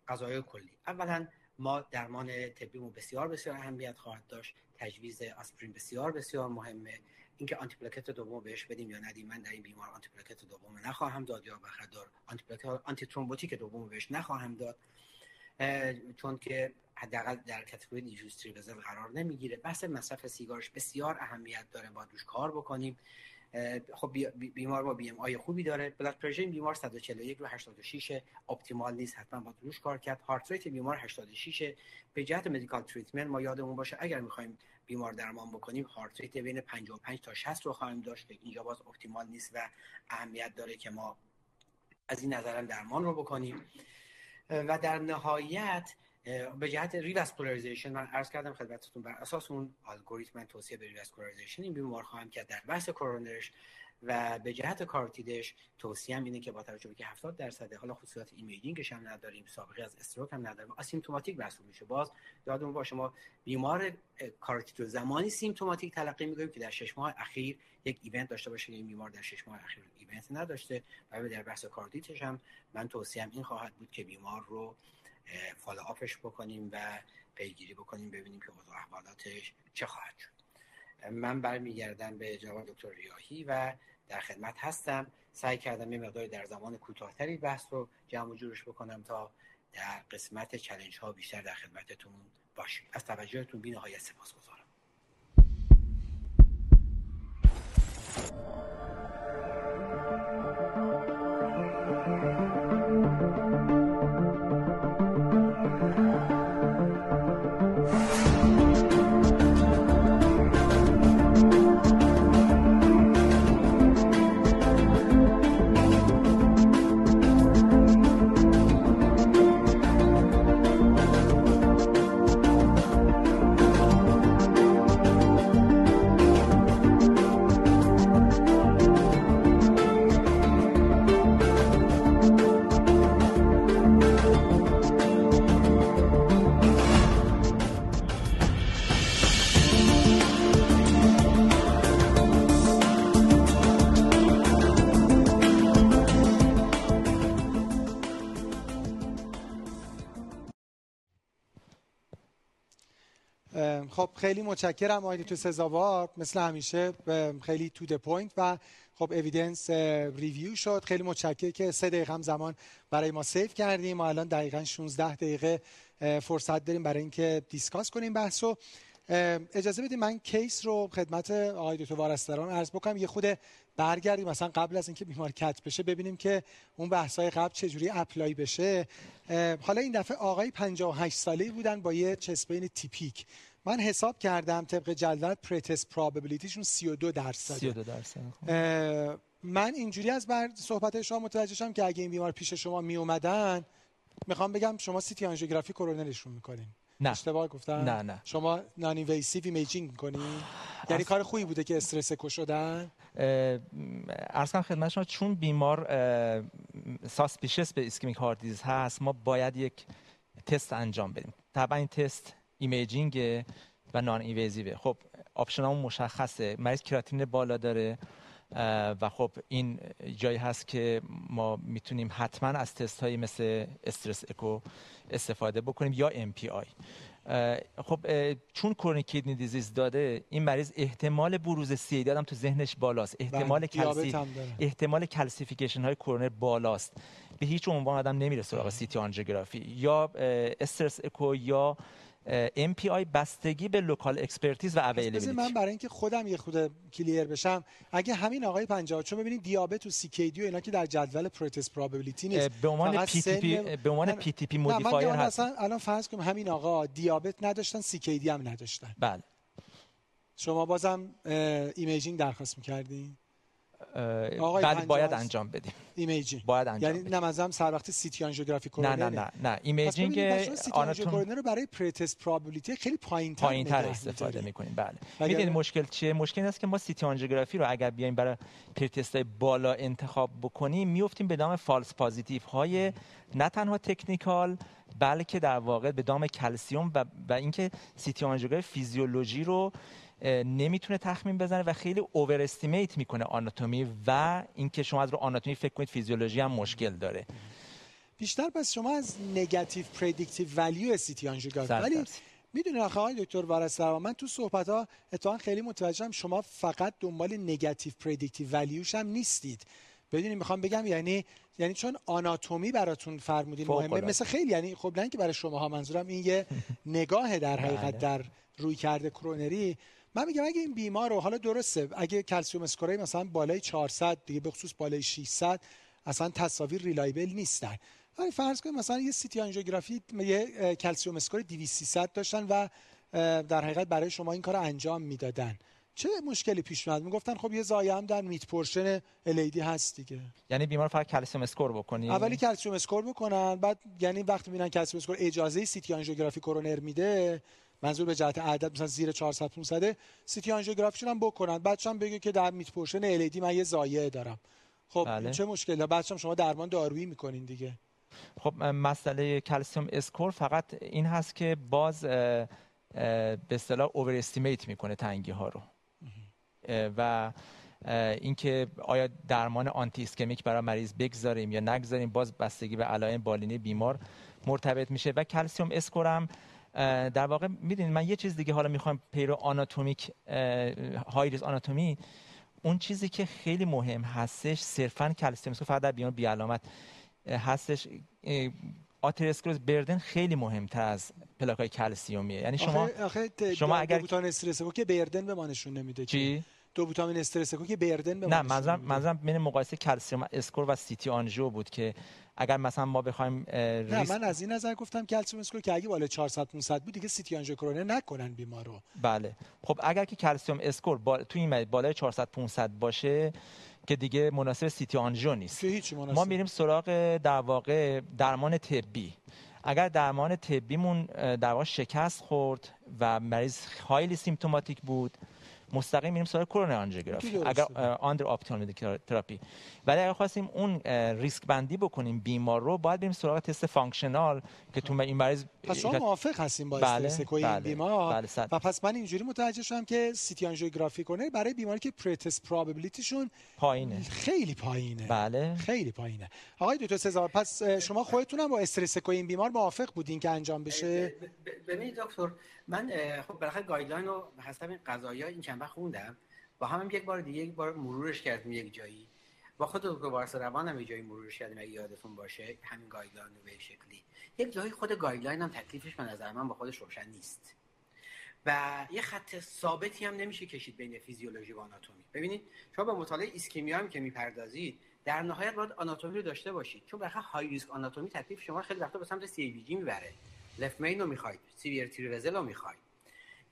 قضایای کلی اولا ما درمان طبیمون بسیار بسیار اهمیت خواهد داشت. تجویز آسپرین بسیار بسیار مهمه. اینکه antiplatelet دوم بهش بدیم یا ندیم من در این بیمار antiplatelet دوم نخواهم داد یا بخدار antiplatelet antithrombotic دوم بهش نخواهم داد. چون که حداقل در category دیجوستری قرار نمی‌گیره. بحث مصرف سیگارش بسیار اهمیت داره. باید روش کار بکنیم. خب بیمار با BMI خوبی داره. blood pressure بیمار 141 رو 86 optimal نیست حتما باید روش کار کرد. heart rate بیمار 86 به جهت medical treatment ما یادمون باشه اگر می‌خوایم بیمار درمان بکنیم heart rate بین 55 تا 60 رو خواهیم داشت. که اینجا باز optimal نیست و اهمیت داره که ما از این نظرم درمان رو بکنیم. و در نهایت به جهت revascularization من عرض کردم خدمتتون بر اساس اون الگوریتم توصیه به revascularization این بیمار خواهم کرد در بحث کرونرش و به جهت کارتیدش توصیه اینه که با توجه به که 70 درصد حالا خصوصیات imaging ش هم نداریم سابقه از stroke هم نداریم asymptomatic محسوب میشه. باز یادمون باشه ما بیمار کارتید زمانی symptomatic تلقی می‌کنیم که در شش ماه اخیر یک event داشته باشه. این بیمار در شش ماه اخیر event نداشته. و در بحث کارتیتش هم من توصیه این خواهد بود که بیمار رو follow-up ش بکنیم و پیگیری بکنیم ببینیم که اوضاع احوالاتش چه خواهد شد. من برمیگردم به جواب دکتر ریاهی و در خدمت هستم. سعی کردم یه مقداری در زمان کوتاهتری بحث رو جمع و جورش بکنم تا در قسمت چلنج ها بیشتر در خدمتتون باشیم. از توجهتون بی نهایت سپاسگزارم. خب خیلی متشکرم آقای دکتر سزاوار. مثل همیشه خیلی to the point و خب evidence review شد. خیلی متشکرم که سه دقیقه هم زمان برای ما save کردیم ما الان دقیقا 16 دقیقه فرصت داریم برای اینکه discuss کنیم بحثو. اجازه بدید من case رو خدمت آقای دکتر وارستران عرض بکنم. یه خورده برگردیم. مثلا قبل از اینکه بیمار cath بشه ببینیم که اون بحث‌های قبل چجوری apply بشه. حالا این دفعه آقای 58 ساله‌ای بودن با یه chest pain تیپیک. من حساب کردم طبق جدول pretest probability شون 32 درصد. 32 درصد من اینجوری از بر صحبت شما متوجه شدم که اگه این بیمار پیش شما می اومدن می‌خوام بگم شما CT آنژیوگرافی کرونرشون می‌کنین. نه. اشتباه گفتم؟ نه نه. شما noninvasive imaging می‌کنین؟ یعنی کار خوبی بوده که stress echo شدن عرض کنم خدمت شما چون بیمار suspicious به ischemic heart disease هست ما باید یک تست انجام بدیم. طبعا این تست imaging و noninvasive خب option مشخصه. مریض کراتین بالا داره و خب این جایی هست که ما می‌تونیم حتما از تست هایی مثل stress echo استفاده بکنیم یا MPI خب چون chronic kidney disease داره این مریض احتمال بروز سی هم تو ذهنش بالاست. احتمال کلسی احتمال calcification های کرونر بالاست. به هیچ عنوان آدم نمیره سراغ CT آنژیوگرافی یا stress echo یا MPI بستگی به local expertise و availability من برای اینکه خودم یه خود clear بشم اگه همین آقای 50 چون ببینید دیابت و CKD و اینا که در جدول pretest probability نیست به عنوان پی تی پی به عنوان پی تی پی مودیفایر هست. الان فرض کنیم همین آقا دیابت نداشتن CKD هم نداشتن. بله. شما بازم imaging درخواست می‌کردین؟ بله باید انجام بدیم. imaging. باید انجام یعنی نمازم سر وقت CT آنژیوگرافی نه نه نه نه. imaging آناتومی رو برای pretest probability خیلی پایین‌تر پایین‌تر استفاده می‌کنیم. بله. می‌دونید مشکل چیه؟ مشکل اینه که ما CT آنژیوگرافی رو اگر بیایم برای pretest بالا انتخاب بکنیم میافتیم به دام false positive های نه تنها technical بلکه در واقع به دام کلسیوم و, و اینکه CT آنژیوگرافی فیزیولوژی رو نمی‌تونه تخمین بزنه و خیلی overestimate می‌کنه آناتومی و اینکه شما از رو آناتومی فکر کنید فیزیولوژی هم مشکل داره. بیشتر پس شما از negative predictive value CT آنژیوگرافی ولی می‌دونید آخه آقای دکتر وارث روان من تو صحبت ها اتفاقا خیلی متوجهم شما فقط دنبال negative predictive value ش هم نیستید. بدونید می‌خوام بگم یعنی یعنی چون آناتومی براتون فرمودین مهمه مثل خیلی یعنی خب نه اینکه برای شما ها منظورم این یه نگاه در حقیقت در رویکرد کرونری من میگم اگه این بیمار رو حالا درسته اگه calcium score ای مثلا بالای 400 دیگه به خصوص بالای 600 اصلا تصاویر reliable نیستن. ولی فرض کنیم مثلا یه CT آنژیوگرافی یه calcium score 200 300 داشتن و در حقیقت برای شما این کار انجام می‌دادن. چه مشکلی پیش اومد می‌گفتن خب یه ضایعه هم در mid portion LAD هست دیگه. یعنی بیمار فقط calcium score بکنی؟ اولی calcium score بکنن بعد یعنی وقتی می‌بینن calcium score اجازه CT آنژیوگرافی کرونر میده منظور به جهت عدد مثلا زیر 400 500 CT آنژیوگرافیشون هم بکنن. هم بگه که در mid portion LAD من یه ضایعه دارم. خب بله. چه مشکلی بعدش هم شما درمان دارویی می‌کنین دیگه. خب مسئله calcium score فقط این هست که باز به اصطلاح overestimate می‌کنه تنگی ها رو و اینکه آیا درمان anti-ischemic برای مریض بگذاریم یا نگذاریم باز بستگی به علائم بالینی بیمار مرتبط میشه. و کلسیوم اسکورم در واقع می‌دونید من یه چیز دیگه حالا می‌خوام پیرو آناتومیک هایریز آناتومی اون چیزی که خیلی مهم هستش صرفا کلسیم فقط در بیان بی علامت هستش آترسکلروز بردن خیلی مهمتر از پلاک های کلسیومیه. یعنی شما آخه, آخه شما اگر دوبوتامین استرسکو که بردن به ما نشون نمیده چی؟ دوبوتامین استرسکو که بردن به نه منظورم منظورم بین مقایسه کلسیوم اسکور و سیتی آنژیو بود که اگر مثلا ما بخوایم نه من از این نظر گفتم calcium score که اگه بالا 400 500 بود دیگه CT آنژیو کرونر نکنن بیمارو. بله. خب اگر که calcium score با... تو این بالای 400 500 باشه که دیگه مناسب CT آنژیو نیست. هیچ مناسب. ما میریم سراغ در واقع درمان طبی. اگر درمان طبیمون در واقع شکست خورد و مریض خیلی symptomatic بود مستقیم میریم سراغ کرونر آنژیوگرافی اگر under optimal therapy ولی اگر خواستیم اون ریسک بندی بکنیم بیمار رو باید بریم سراغ تست functional که تو این مریض پس شما موافق هستیم با بله، stress echo ی بله، این بیمار؟ بله،. و پس من اینجوری متوجه شدم که CT آنژیوگرافی کنه برای بیماری که pretest probability شون پایینه. خیلی پایینه. بله. خیلی پایینه. آقای دکتر سزار پس شما خودتون هم با stress echo ی این بیمار موافق بودین که انجام بشه؟ ببینید دکتر من خب بالاخره guideline رو حسب این قضایا این چند وقت خوندم. با هم, یک بار دیگه یک بار مرورش کردیم یک جایی. با خود دکتر وارث روان هم یک جایی مرورش کردیم اگه یادتون باشه. همین guideline رو به شکلی. یک جایی خود guideline هم تکلیفش به نظر من با خودش روشن نیست. و یه خط ثابتی هم نمیشه کشید بین فیزیولوژی و آناتومی. ببینید شما به مطالعه ISCHEMIA هم که می‌پردازید در نهایت باید آناتومی رو داشته باشید. چون بخاطر high risk آناتومی تکلیف شما خیلی وقتا به سمت CABG می‌بره. left main رو می‌خواید severe three vessel رو می‌خواید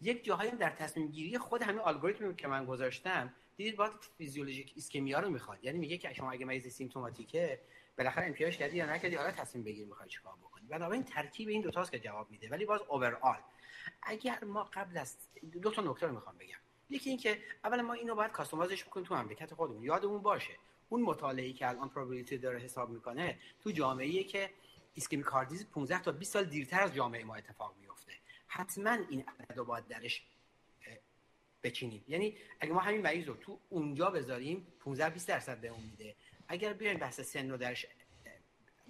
یک جاهایی در تصمیم گیری خود همین الگوریتمی که من گذاشتم دیدید باید physiologic ischemia رو می‌خواد. یعنی میگه که شما اگه مریض symptomatic ه بالاخره امتیاز کردی یا نکردی حالا تصمیم بگیر می‌خوای چیکار بکنی. بنابراین ترکیب این دو تاست که جواب میده. ولی باز overall اگر ما قبل از دو تا نکته رو می‌خوام بگم. یکی اینکه اولا ما اینو باید customize ش بکنیم تو مملکت خودمون. یادمون باشه اون مطالعه‌ای که الان probability داره حساب می‌کنه تو جامعه‌ای که ایسکمی کاردیز 15 تا 20 سال دیرتر از جامعه ما اتفاق میفته حتما این عدد رو باید درش بچینیم. یعنی اگه ما همین مریض رو تو اونجا بذاریم 15 20 درصد به اون میده. اگر بیایم بحث سن رو درش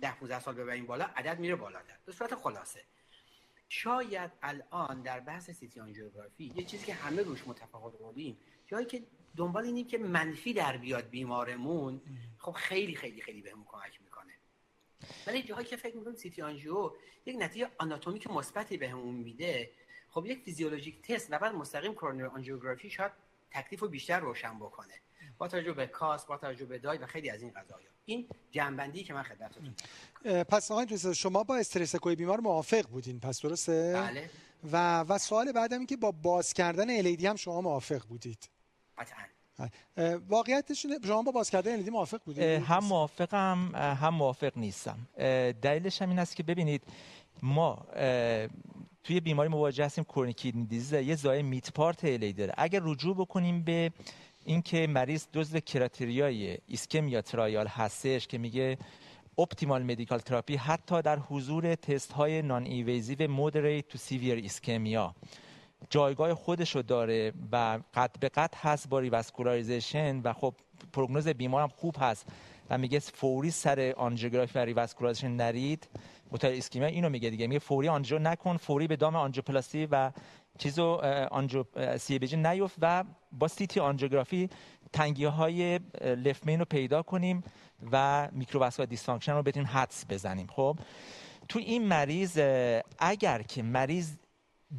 10 15 سال ببریم بالا عدد میره بالاتر. به صورت خلاصه. شاید الان در بحث سیتی آنژیوگرافی یه چیزی که همه روش متفاوت بودیم جایی که دنبال اینیم که منفی در بیاد بیمارمون خب خیلی خیلی خیلی بهمون کمک می‌کنه. ولی جایی که فکر می‌کنم CT آنژیو یک نتیجه آناتومیک مثبتی بهمون میده. خب یک physiologic test و بعد مستقیم کرونر آنژیوگرافی شاید تکلیف رو بیشتر روشن بکنه. با توجه به cost با توجه به dye و خیلی از این قضايا این جمع‌بندی که من خدمتتون پس آقای دوست شما با استرس کوی بیمار موافق بودین. پس درسته؟ بله. و و سوال بعدم این که با باز کردن LAD هم شما موافق بودید. قطعا. واقعیتش شما با باز کردن LAD موافق بودید هم موافقم هم موافق نیستم. دلیلش هم این است که ببینید ما توی بیماری مواجه هستیم chronic kidney disease یه ضایعه mid part LAD داره. اگر رجوع بکنیم به اینکه مریض جزو criteria ی ISCHEMIA trial هستش که میگه optimal medical therapy حتی در حضور تست های non-invasive moderate to severe ischemia جایگاه خودش رو داره و قد به قد هست با revascularization و خب پروگنوز بیمار هم خوب هست و میگه فوری سر آنژیوگرافی و revascularization نرید. مطالعه ISCHEMIA اینو میگه دیگه میگه فوری آنژیو نکن فوری به دام آنژیوپلاستی و چیزو آنژیو CABG نیفت و با CT آنژیوگرافی تنگی های left main رو پیدا کنیم و microvascular dysfunction رو بتونیم حدس بزنیم. خب تو این مریض اگر که مریض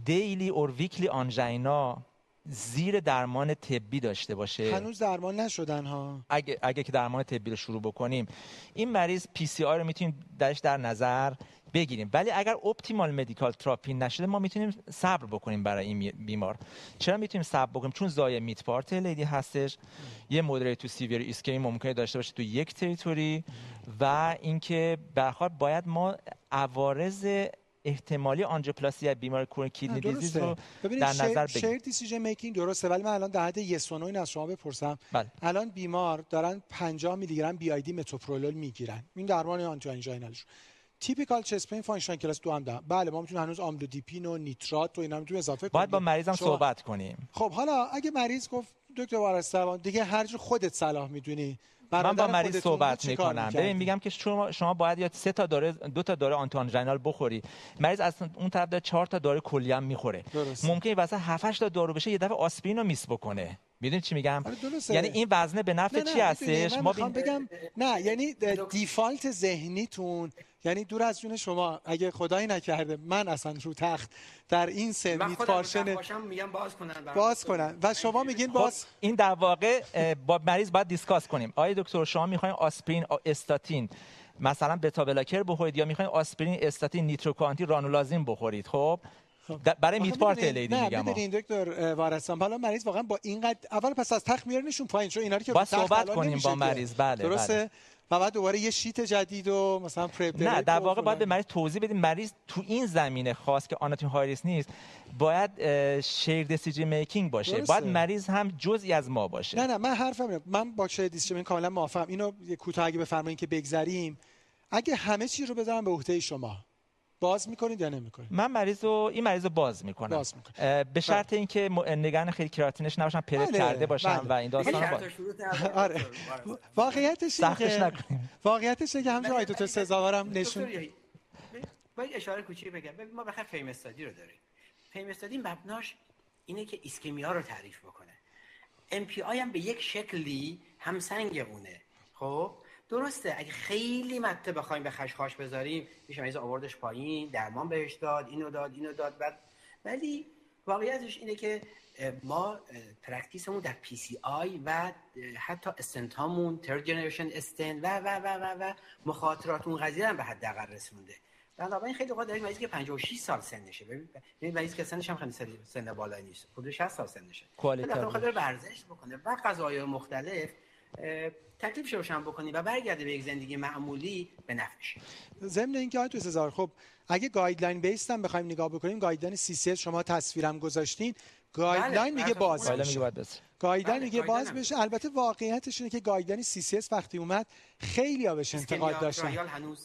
daily or weekly angina زیر درمان طبی داشته باشه. هنوز درمان نشدن ها. اگه, اگه که درمان طبی رو شروع بکنیم این مریض PCI رو می‌تونیم درش در نظر بگیریم. ولی اگر optimal medical therapy نشده ما می‌تونیم صبر بکنیم برای این بیمار. چرا می‌تونیم صبر بکنیم؟ چون ضایعه mid part LAD هستش. یه moderate to severe ischemia ممکنه داشته باشه تو یک territory و اینکه به باید ما عوارض احتمالی آنژیوپلاستی بیمار chronic kidney disease رو در نظر بگیریم shared decision making درسته ولی من الان در حد yes و از شما بپرسم. بله. الان بیمار دارن 50 میلی گرم BID متوپرولول می‌گیرن. این درمان anti-anginal ش typical chest pain function class دو هم داره بله ما می‌تونیم هنوز آملودیپین و نیترات و اینا می‌تونیم اضافه کنیم باید با مریضم شما... صحبت کنیم. خب حالا اگه مریض گفت دکتر وارستوان دیگه هر جور خودت صلاح می‌دونی. من با مریض صحبت می‌کنم. ببین میگم که شما شما باید یا سه تا داره دو تا داره آنتیانژینال بخوری. مریض از اون طرف داره چهار تا داره کلی هم می‌خوره. ممکنه واسه 7 8 تا دارو بشه یه دفعه آسپرین رو میس بکنه. می‌دونی چی میگم؟ آره،. یعنی این وزنه به نفع نه چی نه هستش؟ ما بین- بگم نه یعنی دیفالت ذهنیتون یعنی دور از جون شما اگه خدایی نکرده من اصلا رو تخت در این سن میت پارشن باشم میگم باز کنن. باز کنن. و شما میگین خب باز این در واقع با مریض باید discuss کنیم. آیا دکتر شما می‌خواین آسپرین استاتین مثلا بتا بلاکر بخورید یا می‌خواین آسپرین استاتین نیتروکانتین رانولازین بخورید؟ خب برای آخه mid part می‌دونین- LAD نه میگم ها. می‌دونین دکتر وارستان حالا مریض واقعا با اینقدر اول پس از تخت میارنشون پایین چون اینا رو که تخت صحبت کنیم با. مریض، بله، درسته بله. و بعد دوباره یه sheet جدید و مثلا پرپ نه در واقع باید به. مریض توضیح بدیم مریض تو این زمینه خاص که آناتومی high risk نیست باید شیر دسیژن میکینگ باشه درسته. باید مریض هم جزئی از ما باشه نه نه من حرفم اینه من با شاید دیسیژن کاملا موافقم اینو یه کوتاه اگه بفرمایید که بگذریم اگه همه چیز رو بذارم به عهده شما باز می‌کنید یا نمی‌کنید؟ من مریض رو این مریض رو باز می‌کنم. باز می‌کنی. اه، به شرط اینکه م- نگران خیلی کراتینش نباشم پرت بله، کرده باشم بله. و این داستان شرط باز. آره. واقعیتش اینه سختش که نکنیم. واقعیتش اینه که همچون آقای دکتر سزاوارم نشون باید اشاره کوچیک بگم. ببین ما بالاخره FAME study رو داریم. FAME study مبناش اینه که ischemia رو تعریف بکنه. MPI هم به یک شکلی همسنگ اونه خب؟ درسته اگه خیلی مته بخوایم به خشخاش بذاریم میشه مریض آوردش پایین درمان بهش داد اینو داد اینو داد بعد ولی واقعیتش اینه که ما practice مون در PCI و حتی استنتامون third generation stent و و و و و مخاطرات اون قضیه هم به حداقل رسونده. بنابراین خیلی اوقات داریم مریضی که 56 سال سنشه. ببین ببین مریض که سنش هم خیلی سن- سن بالایی نیست. حدود 60 سال سنشه. می‌خواد بره ورزش بکنه و غذاهای مختلف تکلیفش رو روشن بکنی و برگرده به یک زندگی معمولی به نفعش. ضمن اینکه آقای تو سزار خب اگه guideline base هم بخوایم نگاه بکنیم guideline CCS شما تصویرم گذاشتین. guideline میگه باز guideline بله، guideline باز هم بشه. البته واقعیتش اینه که guideline CCS وقتی اومد خیلی ها بهش انتقاد داشتن.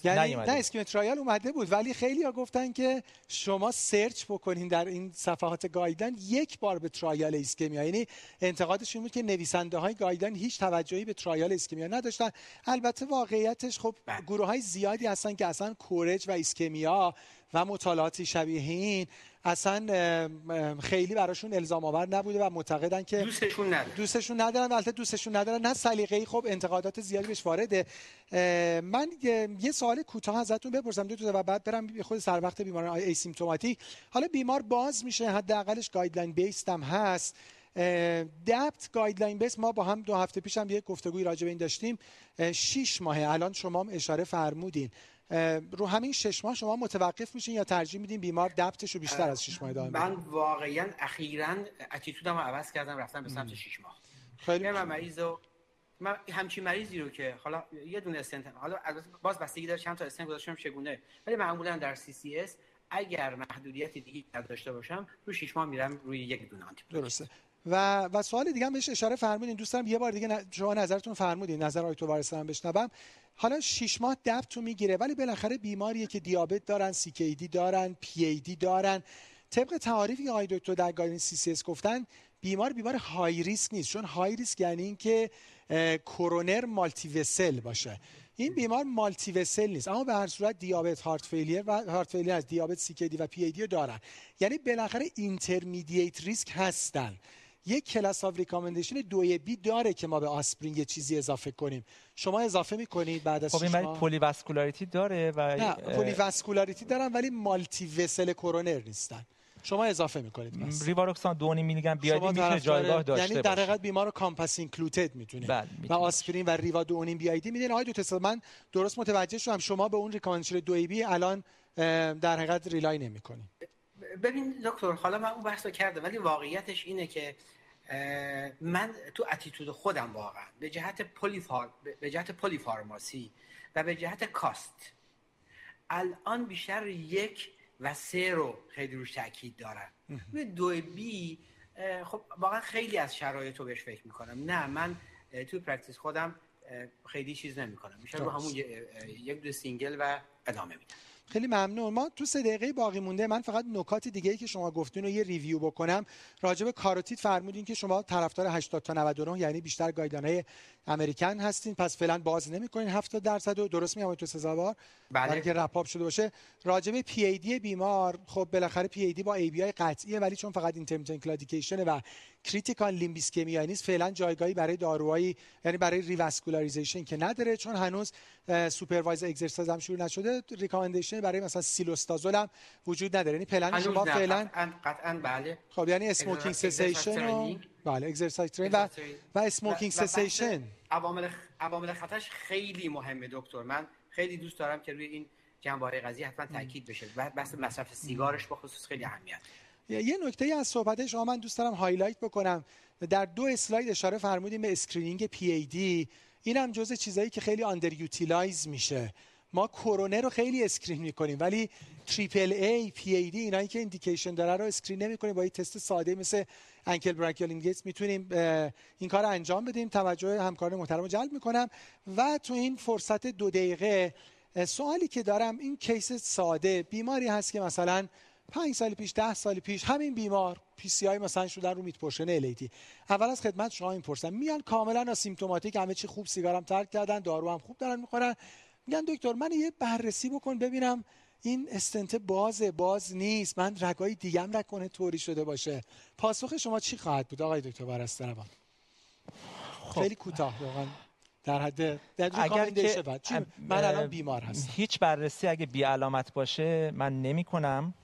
یعنی نه. ISCHEMIA trial اومده بود ولی خیلی ها گفتن که شما search بکنین در این صفحات guideline یک بار به trial ISCHEMIA یعنی انتقادش این بود که نویسنده های guideline هیچ توجهی به trial ISCHEMIA نداشتن. البته واقعیتش خب گروه های زیادی هستن که اصلا COURAGE و ISCHEMIA و مطالعاتی شبیه این اصلا خیلی براشون الزام آور نبوده و معتقدن که دوستشون نداره دوستشون ندارن البته دوستشون ندارن نه سلیقه‌ای خب انتقادات زیادی بهش وارده. من یه- سوال کوتاه ازتون بپرسم دو تا و بعد برم خود سر وقت بیماران asymptomatic. حالا بیمار باز میشه حداقلش guideline based هم هست. DAPT guideline base ما با هم دو هفته پیش هم یه گفتگوی راجع به این داشتیم. اه، شیش ماهه. الان شما هم اشاره فرمودین. رو همین شش ماه شما متوقف میشین یا ترجیح میدین بیمار DAPT ش رو بیشتر از شش ماه ادامه من واقعا اخیرا attitude م رو عوض کردم رفتم به سمت 6 ماه. خیلی من مریض رو من همچین مریضی رو که حالا یه دونه استنت حالا باز بستگی داره چند تا استنت گذاشتم چگونه. ولی معمولا در CCS اگر محدودیت دیگه نداشته باشم رو 6 ماه میرم روی یک دونه anti درسته. و و سوال دیگه هم بهش اشاره فرمودین. دوست دارم یه بار دیگه شما نظرتون فرمودین. نظر آقای تو وارث هم بشنوم. حالا 6 ماه DAPT می‌گیره ولی بالاخره بیماریه که دیابت دارن CKD دارن پی ای دی دارن. طبق تعاریفی که آقای دکتر در guideline CCS گفتن بیمار بیمار high risk نیست. چون high risk یعنی اینکه اه، کرونر multivessel باشه. این بیمار multivessel نیست اما به هر صورت دیابت heart failure و heart failure از دیابت CKD و پی ای دارن. یعنی بالاخره intermediate risk هستن. یک class of recommendation دوی B داره که ما به آسپرین یه چیزی اضافه کنیم. شما اضافه می‌کنید بعد از خب این شش مریض ماه؟ polyvascularity داره و نه اه، polyvascularity دارن ولی multivessel کرونر نیستن. شما اضافه می‌کنید بس. ریواروکسان 2.5 میلی گرم BID شما می‌تونه جایگاه داشته یعنی در حقیقت بیمار رو COMPASS included می‌تونه بله، و آسپرین و riva دو BID میدین. آقای دکتر من درست متوجه شدم شما به اون recommendation دو B الان در حقیقت rely نمی‌کنید. ببین دکتر حالا من اون بحث رو کردم ولی واقعیتش اینه که من تو attitude خودم واقعا به جهت polyphar به جهت polypharmacy و به جهت cost الان بیشتر یک و سه رو خیلی روش تاکید دارم. دو B خب واقعا خیلی از شرایط رو بهش فکر می‌کنم. نه من توی practice خودم خیلی چیز نمی‌کنم. میشه رو. همون یک دو single و ادامه میدم. خیلی ممنون. ما تو سه دقیقه باقی مونده. من فقط نکات دیگه ای که شما گفتین رو یه review بکنم. راجع به کاروتید فرمودین که شما طرفدار 80 تا 99 یعنی بیشتر guideline American هستین پس فعلا باز نمی‌کنین 70 درصد و درست میگم تو سزاوار. بله. برای که wrap up شده باشه. راجع به پی ای دی بیمار خب بالاخره پی ای دی با ABI قطعیه ولی چون فقط intermittent claudication و critical limb ischemia نیست فعلا جایگاهی برای داروهایی یعنی برای revascularization که نداره چون هنوز supervised exercise هم شروع نشده recommendation برای مثلا cilostazol هم وجود نداره. یعنی پلن شما فعلا قطعا بله. خب یعنی smoking cessation و بله exercise training و و smoking cessation عوامل عوامل خطرش خیلی مهمه دکتر. من خیلی دوست دارم که روی این جنبه قضیه حتما تاکید بشه. بحث مصرف سیگارش به خصوص خیلی اهمیت یه نکته از صحبت شما من دوست دارم highlight بکنم. در دو اسلاید اشاره فرمودیم به screening PAD این هم جزء چیزایی که خیلی underutilize میشه. ما کرونر رو خیلی screen می‌کنیم ولی triple A PAD اینایی که indication داره رو screen نمی‌کنیم. با یه تست ساده مثل ankle brachial index می‌تونیم این کار انجام بدیم. توجه همکار محترم رو جلب می‌کنم. و تو این فرصت دو دقیقه سوالی که دارم این case ساده بیماری هست که مثلا پنج سال پیش ده سال پیش همین بیمار PCI مثلا شدن رو mid portion LAD اول از خدمت شما این پرسم میان کاملا asymptomatic همه چی خوب سیگارم ترک کردن دارو هم خوب دارن می‌خورن. میگن دکتر من یه بررسی بکن ببینم این استنت بازه باز نیست. من رگای دیگم نکنه طوری شده باشه. پاسخ شما چی خواهد بود آقای دکتر برستربان خب. خیلی کوتاه واقعا در حد در اگر که من الان بیمار هستم. هیچ بررسی اگه بی علامت باشه من نمی کنم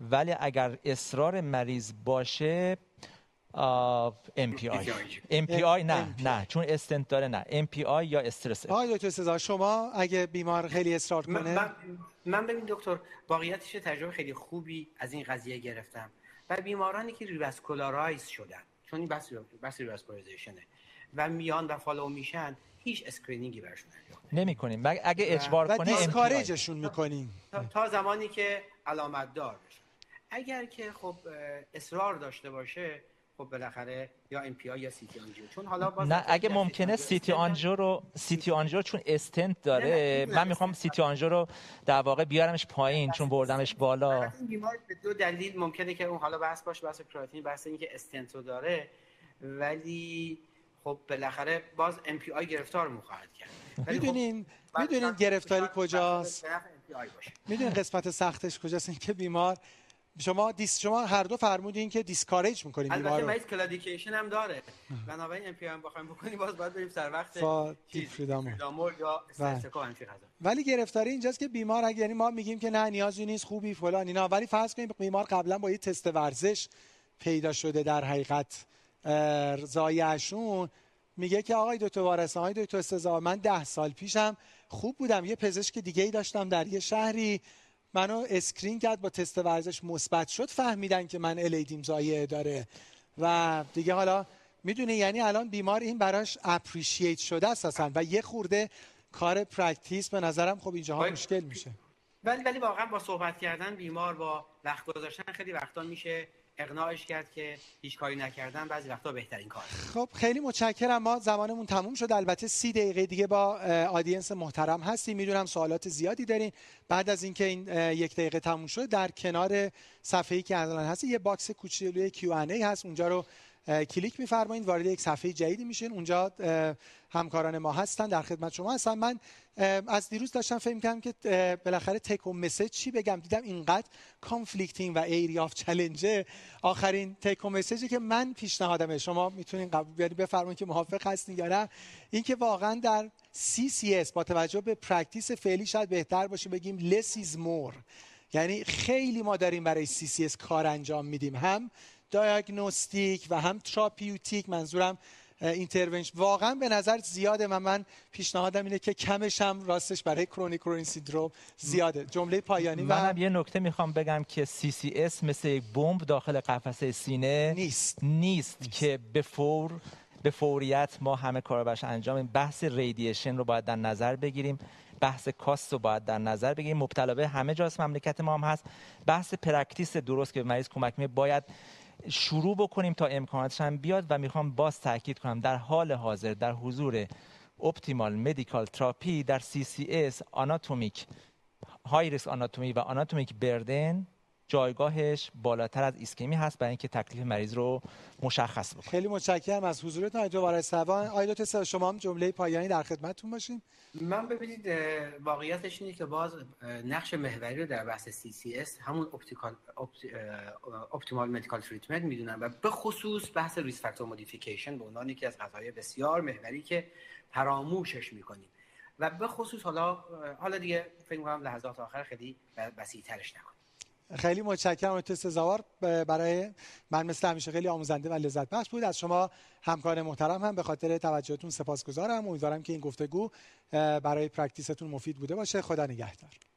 ولی اگر اصرار مریض باشه ام پی آی ام پی آی نه نه چون استنت داره نه. ام پی آی یا استرس. آقای دکتر سزار شما اگه بیمار خیلی اصرار کنه؟ من, من ببین دکتر واقعیتش تجربه خیلی خوبی از این قضیه گرفتم و بیمارانی که revascularize شدن چون این post post revascularization ه و میان و follow میشن هیچ screening ی برشون نمی کنیم اگه اجبار کنه discharge شون می‌کنیم. تا, تا زمانی که علامت دار بشه. اگر که خب اصرار داشته باشه خب بالاخره یا MPI یا CT angio چون حالا باز نه اگه ممکنه CT angio رو CT angio چون استنت داره من می‌خوام CT angio رو در واقع بیارمش پایین چون بردمش بالا. بیمار به دو دلیل ممکنه که اون حالا بحث باشه بحث کراتینین بحث اینکه استنت رو داره ولی خب بالاخره باز MPI گرفتار می‌خواهد کرد. می‌دونین خب می‌دونین گرفتاری کجاست؟ می‌دونین قسمت سختش کجاست؟ اینکه بیمار شما dis شما هر دو فرمودین که discharge می‌کنیم بیمار البته مریض claudication هم داره. بنابراین MPI هم بخوایم بکنیم باز باید بریم سر وقت dipyridamole یا stress echo بله. ولی گرفتاری اینجاست که بیمار اگه یعنی ما میگیم که نه نیازی نیست خوبی فلان اینا. ولی فرض کنیم بیمار قبلا با یه تست ورزش پیدا شده در حقیقت ضایعه‌شون میگه که آقای دکتر وارثان آقای دکتر سزاوار من ده سال پیشم خوب بودم. یه پزشک دیگه ای داشتم در یه شهری. منو screen کرد با تست ورزش مثبت شد. فهمیدن که من LAD م ضایعه داره. و دیگه حالا می‌دونی یعنی الان بیمار این براش appreciate شده است و یه خورده کار practice به نظرم خب اینجاها مشکل میشه. ولی ولی واقعا با صحبت کردن بیمار با وقت گذاشتن خیلی وقتا میشه اقناعش کرد که هیچ کاری نکردن بعضی وقتا بهترین کار. خب خیلی متشکرم. ما زمانمون تموم شد. البته سی دقیقه دیگه با audience محترم هستیم. می‌دونم سوالات زیادی دارین. بعد از اینکه این یک دقیقه تموم شد در کنار صفحه‌ای که الان هست یه box کوچولوی ای هست. اونجا رو کلیک میفرمایید. وارد یک صفحه جدیدی میشین. اونجا همکاران ما هستن در خدمت شما هستن من از دیروز داشتم فکر کنم که بالاخره take home message چی بگم؟ دیدم اینقدر conflicting و area of آخرین take home message ی که من پیشنهادمه. شما می‌تونین قبول بیارید بفرمایید که موافق هستین یا نه. اینکه واقعا در CCS با توجه به practice فعلی شاید بهتر باشه بگیم less is more. یعنی خیلی ما داریم برای CCS کار انجام میدیم. هم diagnostic و هم therapeutic منظورم intervention ش واقعا به نظر زیاده و من پیشنهادم اینه که کمش هم راستش برای chronic coronary syndrome زیاده. جمله پایانی منم یه نکته می‌خوام بگم که CCS مثل یک بمب داخل قفسه سینه نیست. نیست, که به فور به فوریت ما همه کار باش انجام بحث radiation رو باید در نظر بگیریم. بحث cost رو باید در نظر بگیریم. مبتلا به همه جاست. مملکت ما هم هست. بحث practice درست که مریض کمک می باید شروع بکنیم تا امکاناتش هم بیاد و می‌خوام باز تاکید کنم در حال حاضر در حضور optimal medical therapy در اس anatomic high risk anatomy و anatomic burden جایگاهش بالاتر از ایسکمی هست برای اینکه تکلیف مریض رو مشخص بکنه. خیلی متشکرم از حضورتون. آقای دوباره سوان آقای دکتر شما هم جمله پایانی در خدمتتون باشیم من ببینید واقعیتش اینه که باز نقش محوری رو در بحث CCS همون optical optimal medical treatment می‌دونم و به خصوص بحث risk factor modification به عنوان یکی از قضایای بسیار محوری که فراموشش می‌کنیم. و به خصوص حالا حالا دیگه فکر می‌کنم لحظات آخر خیلی وسیع‌ترش نکنیم. خیلی متشکرم آقای سزاوار برای من مثل همیشه خیلی آموزنده و لذت بخش بود. از شما همکار محترم هم به خاطر توجهتون سپاسگزارم. امیدوارم که این گفتگو برای پرکتیستون مفید بوده باشه. خدا نگهدار.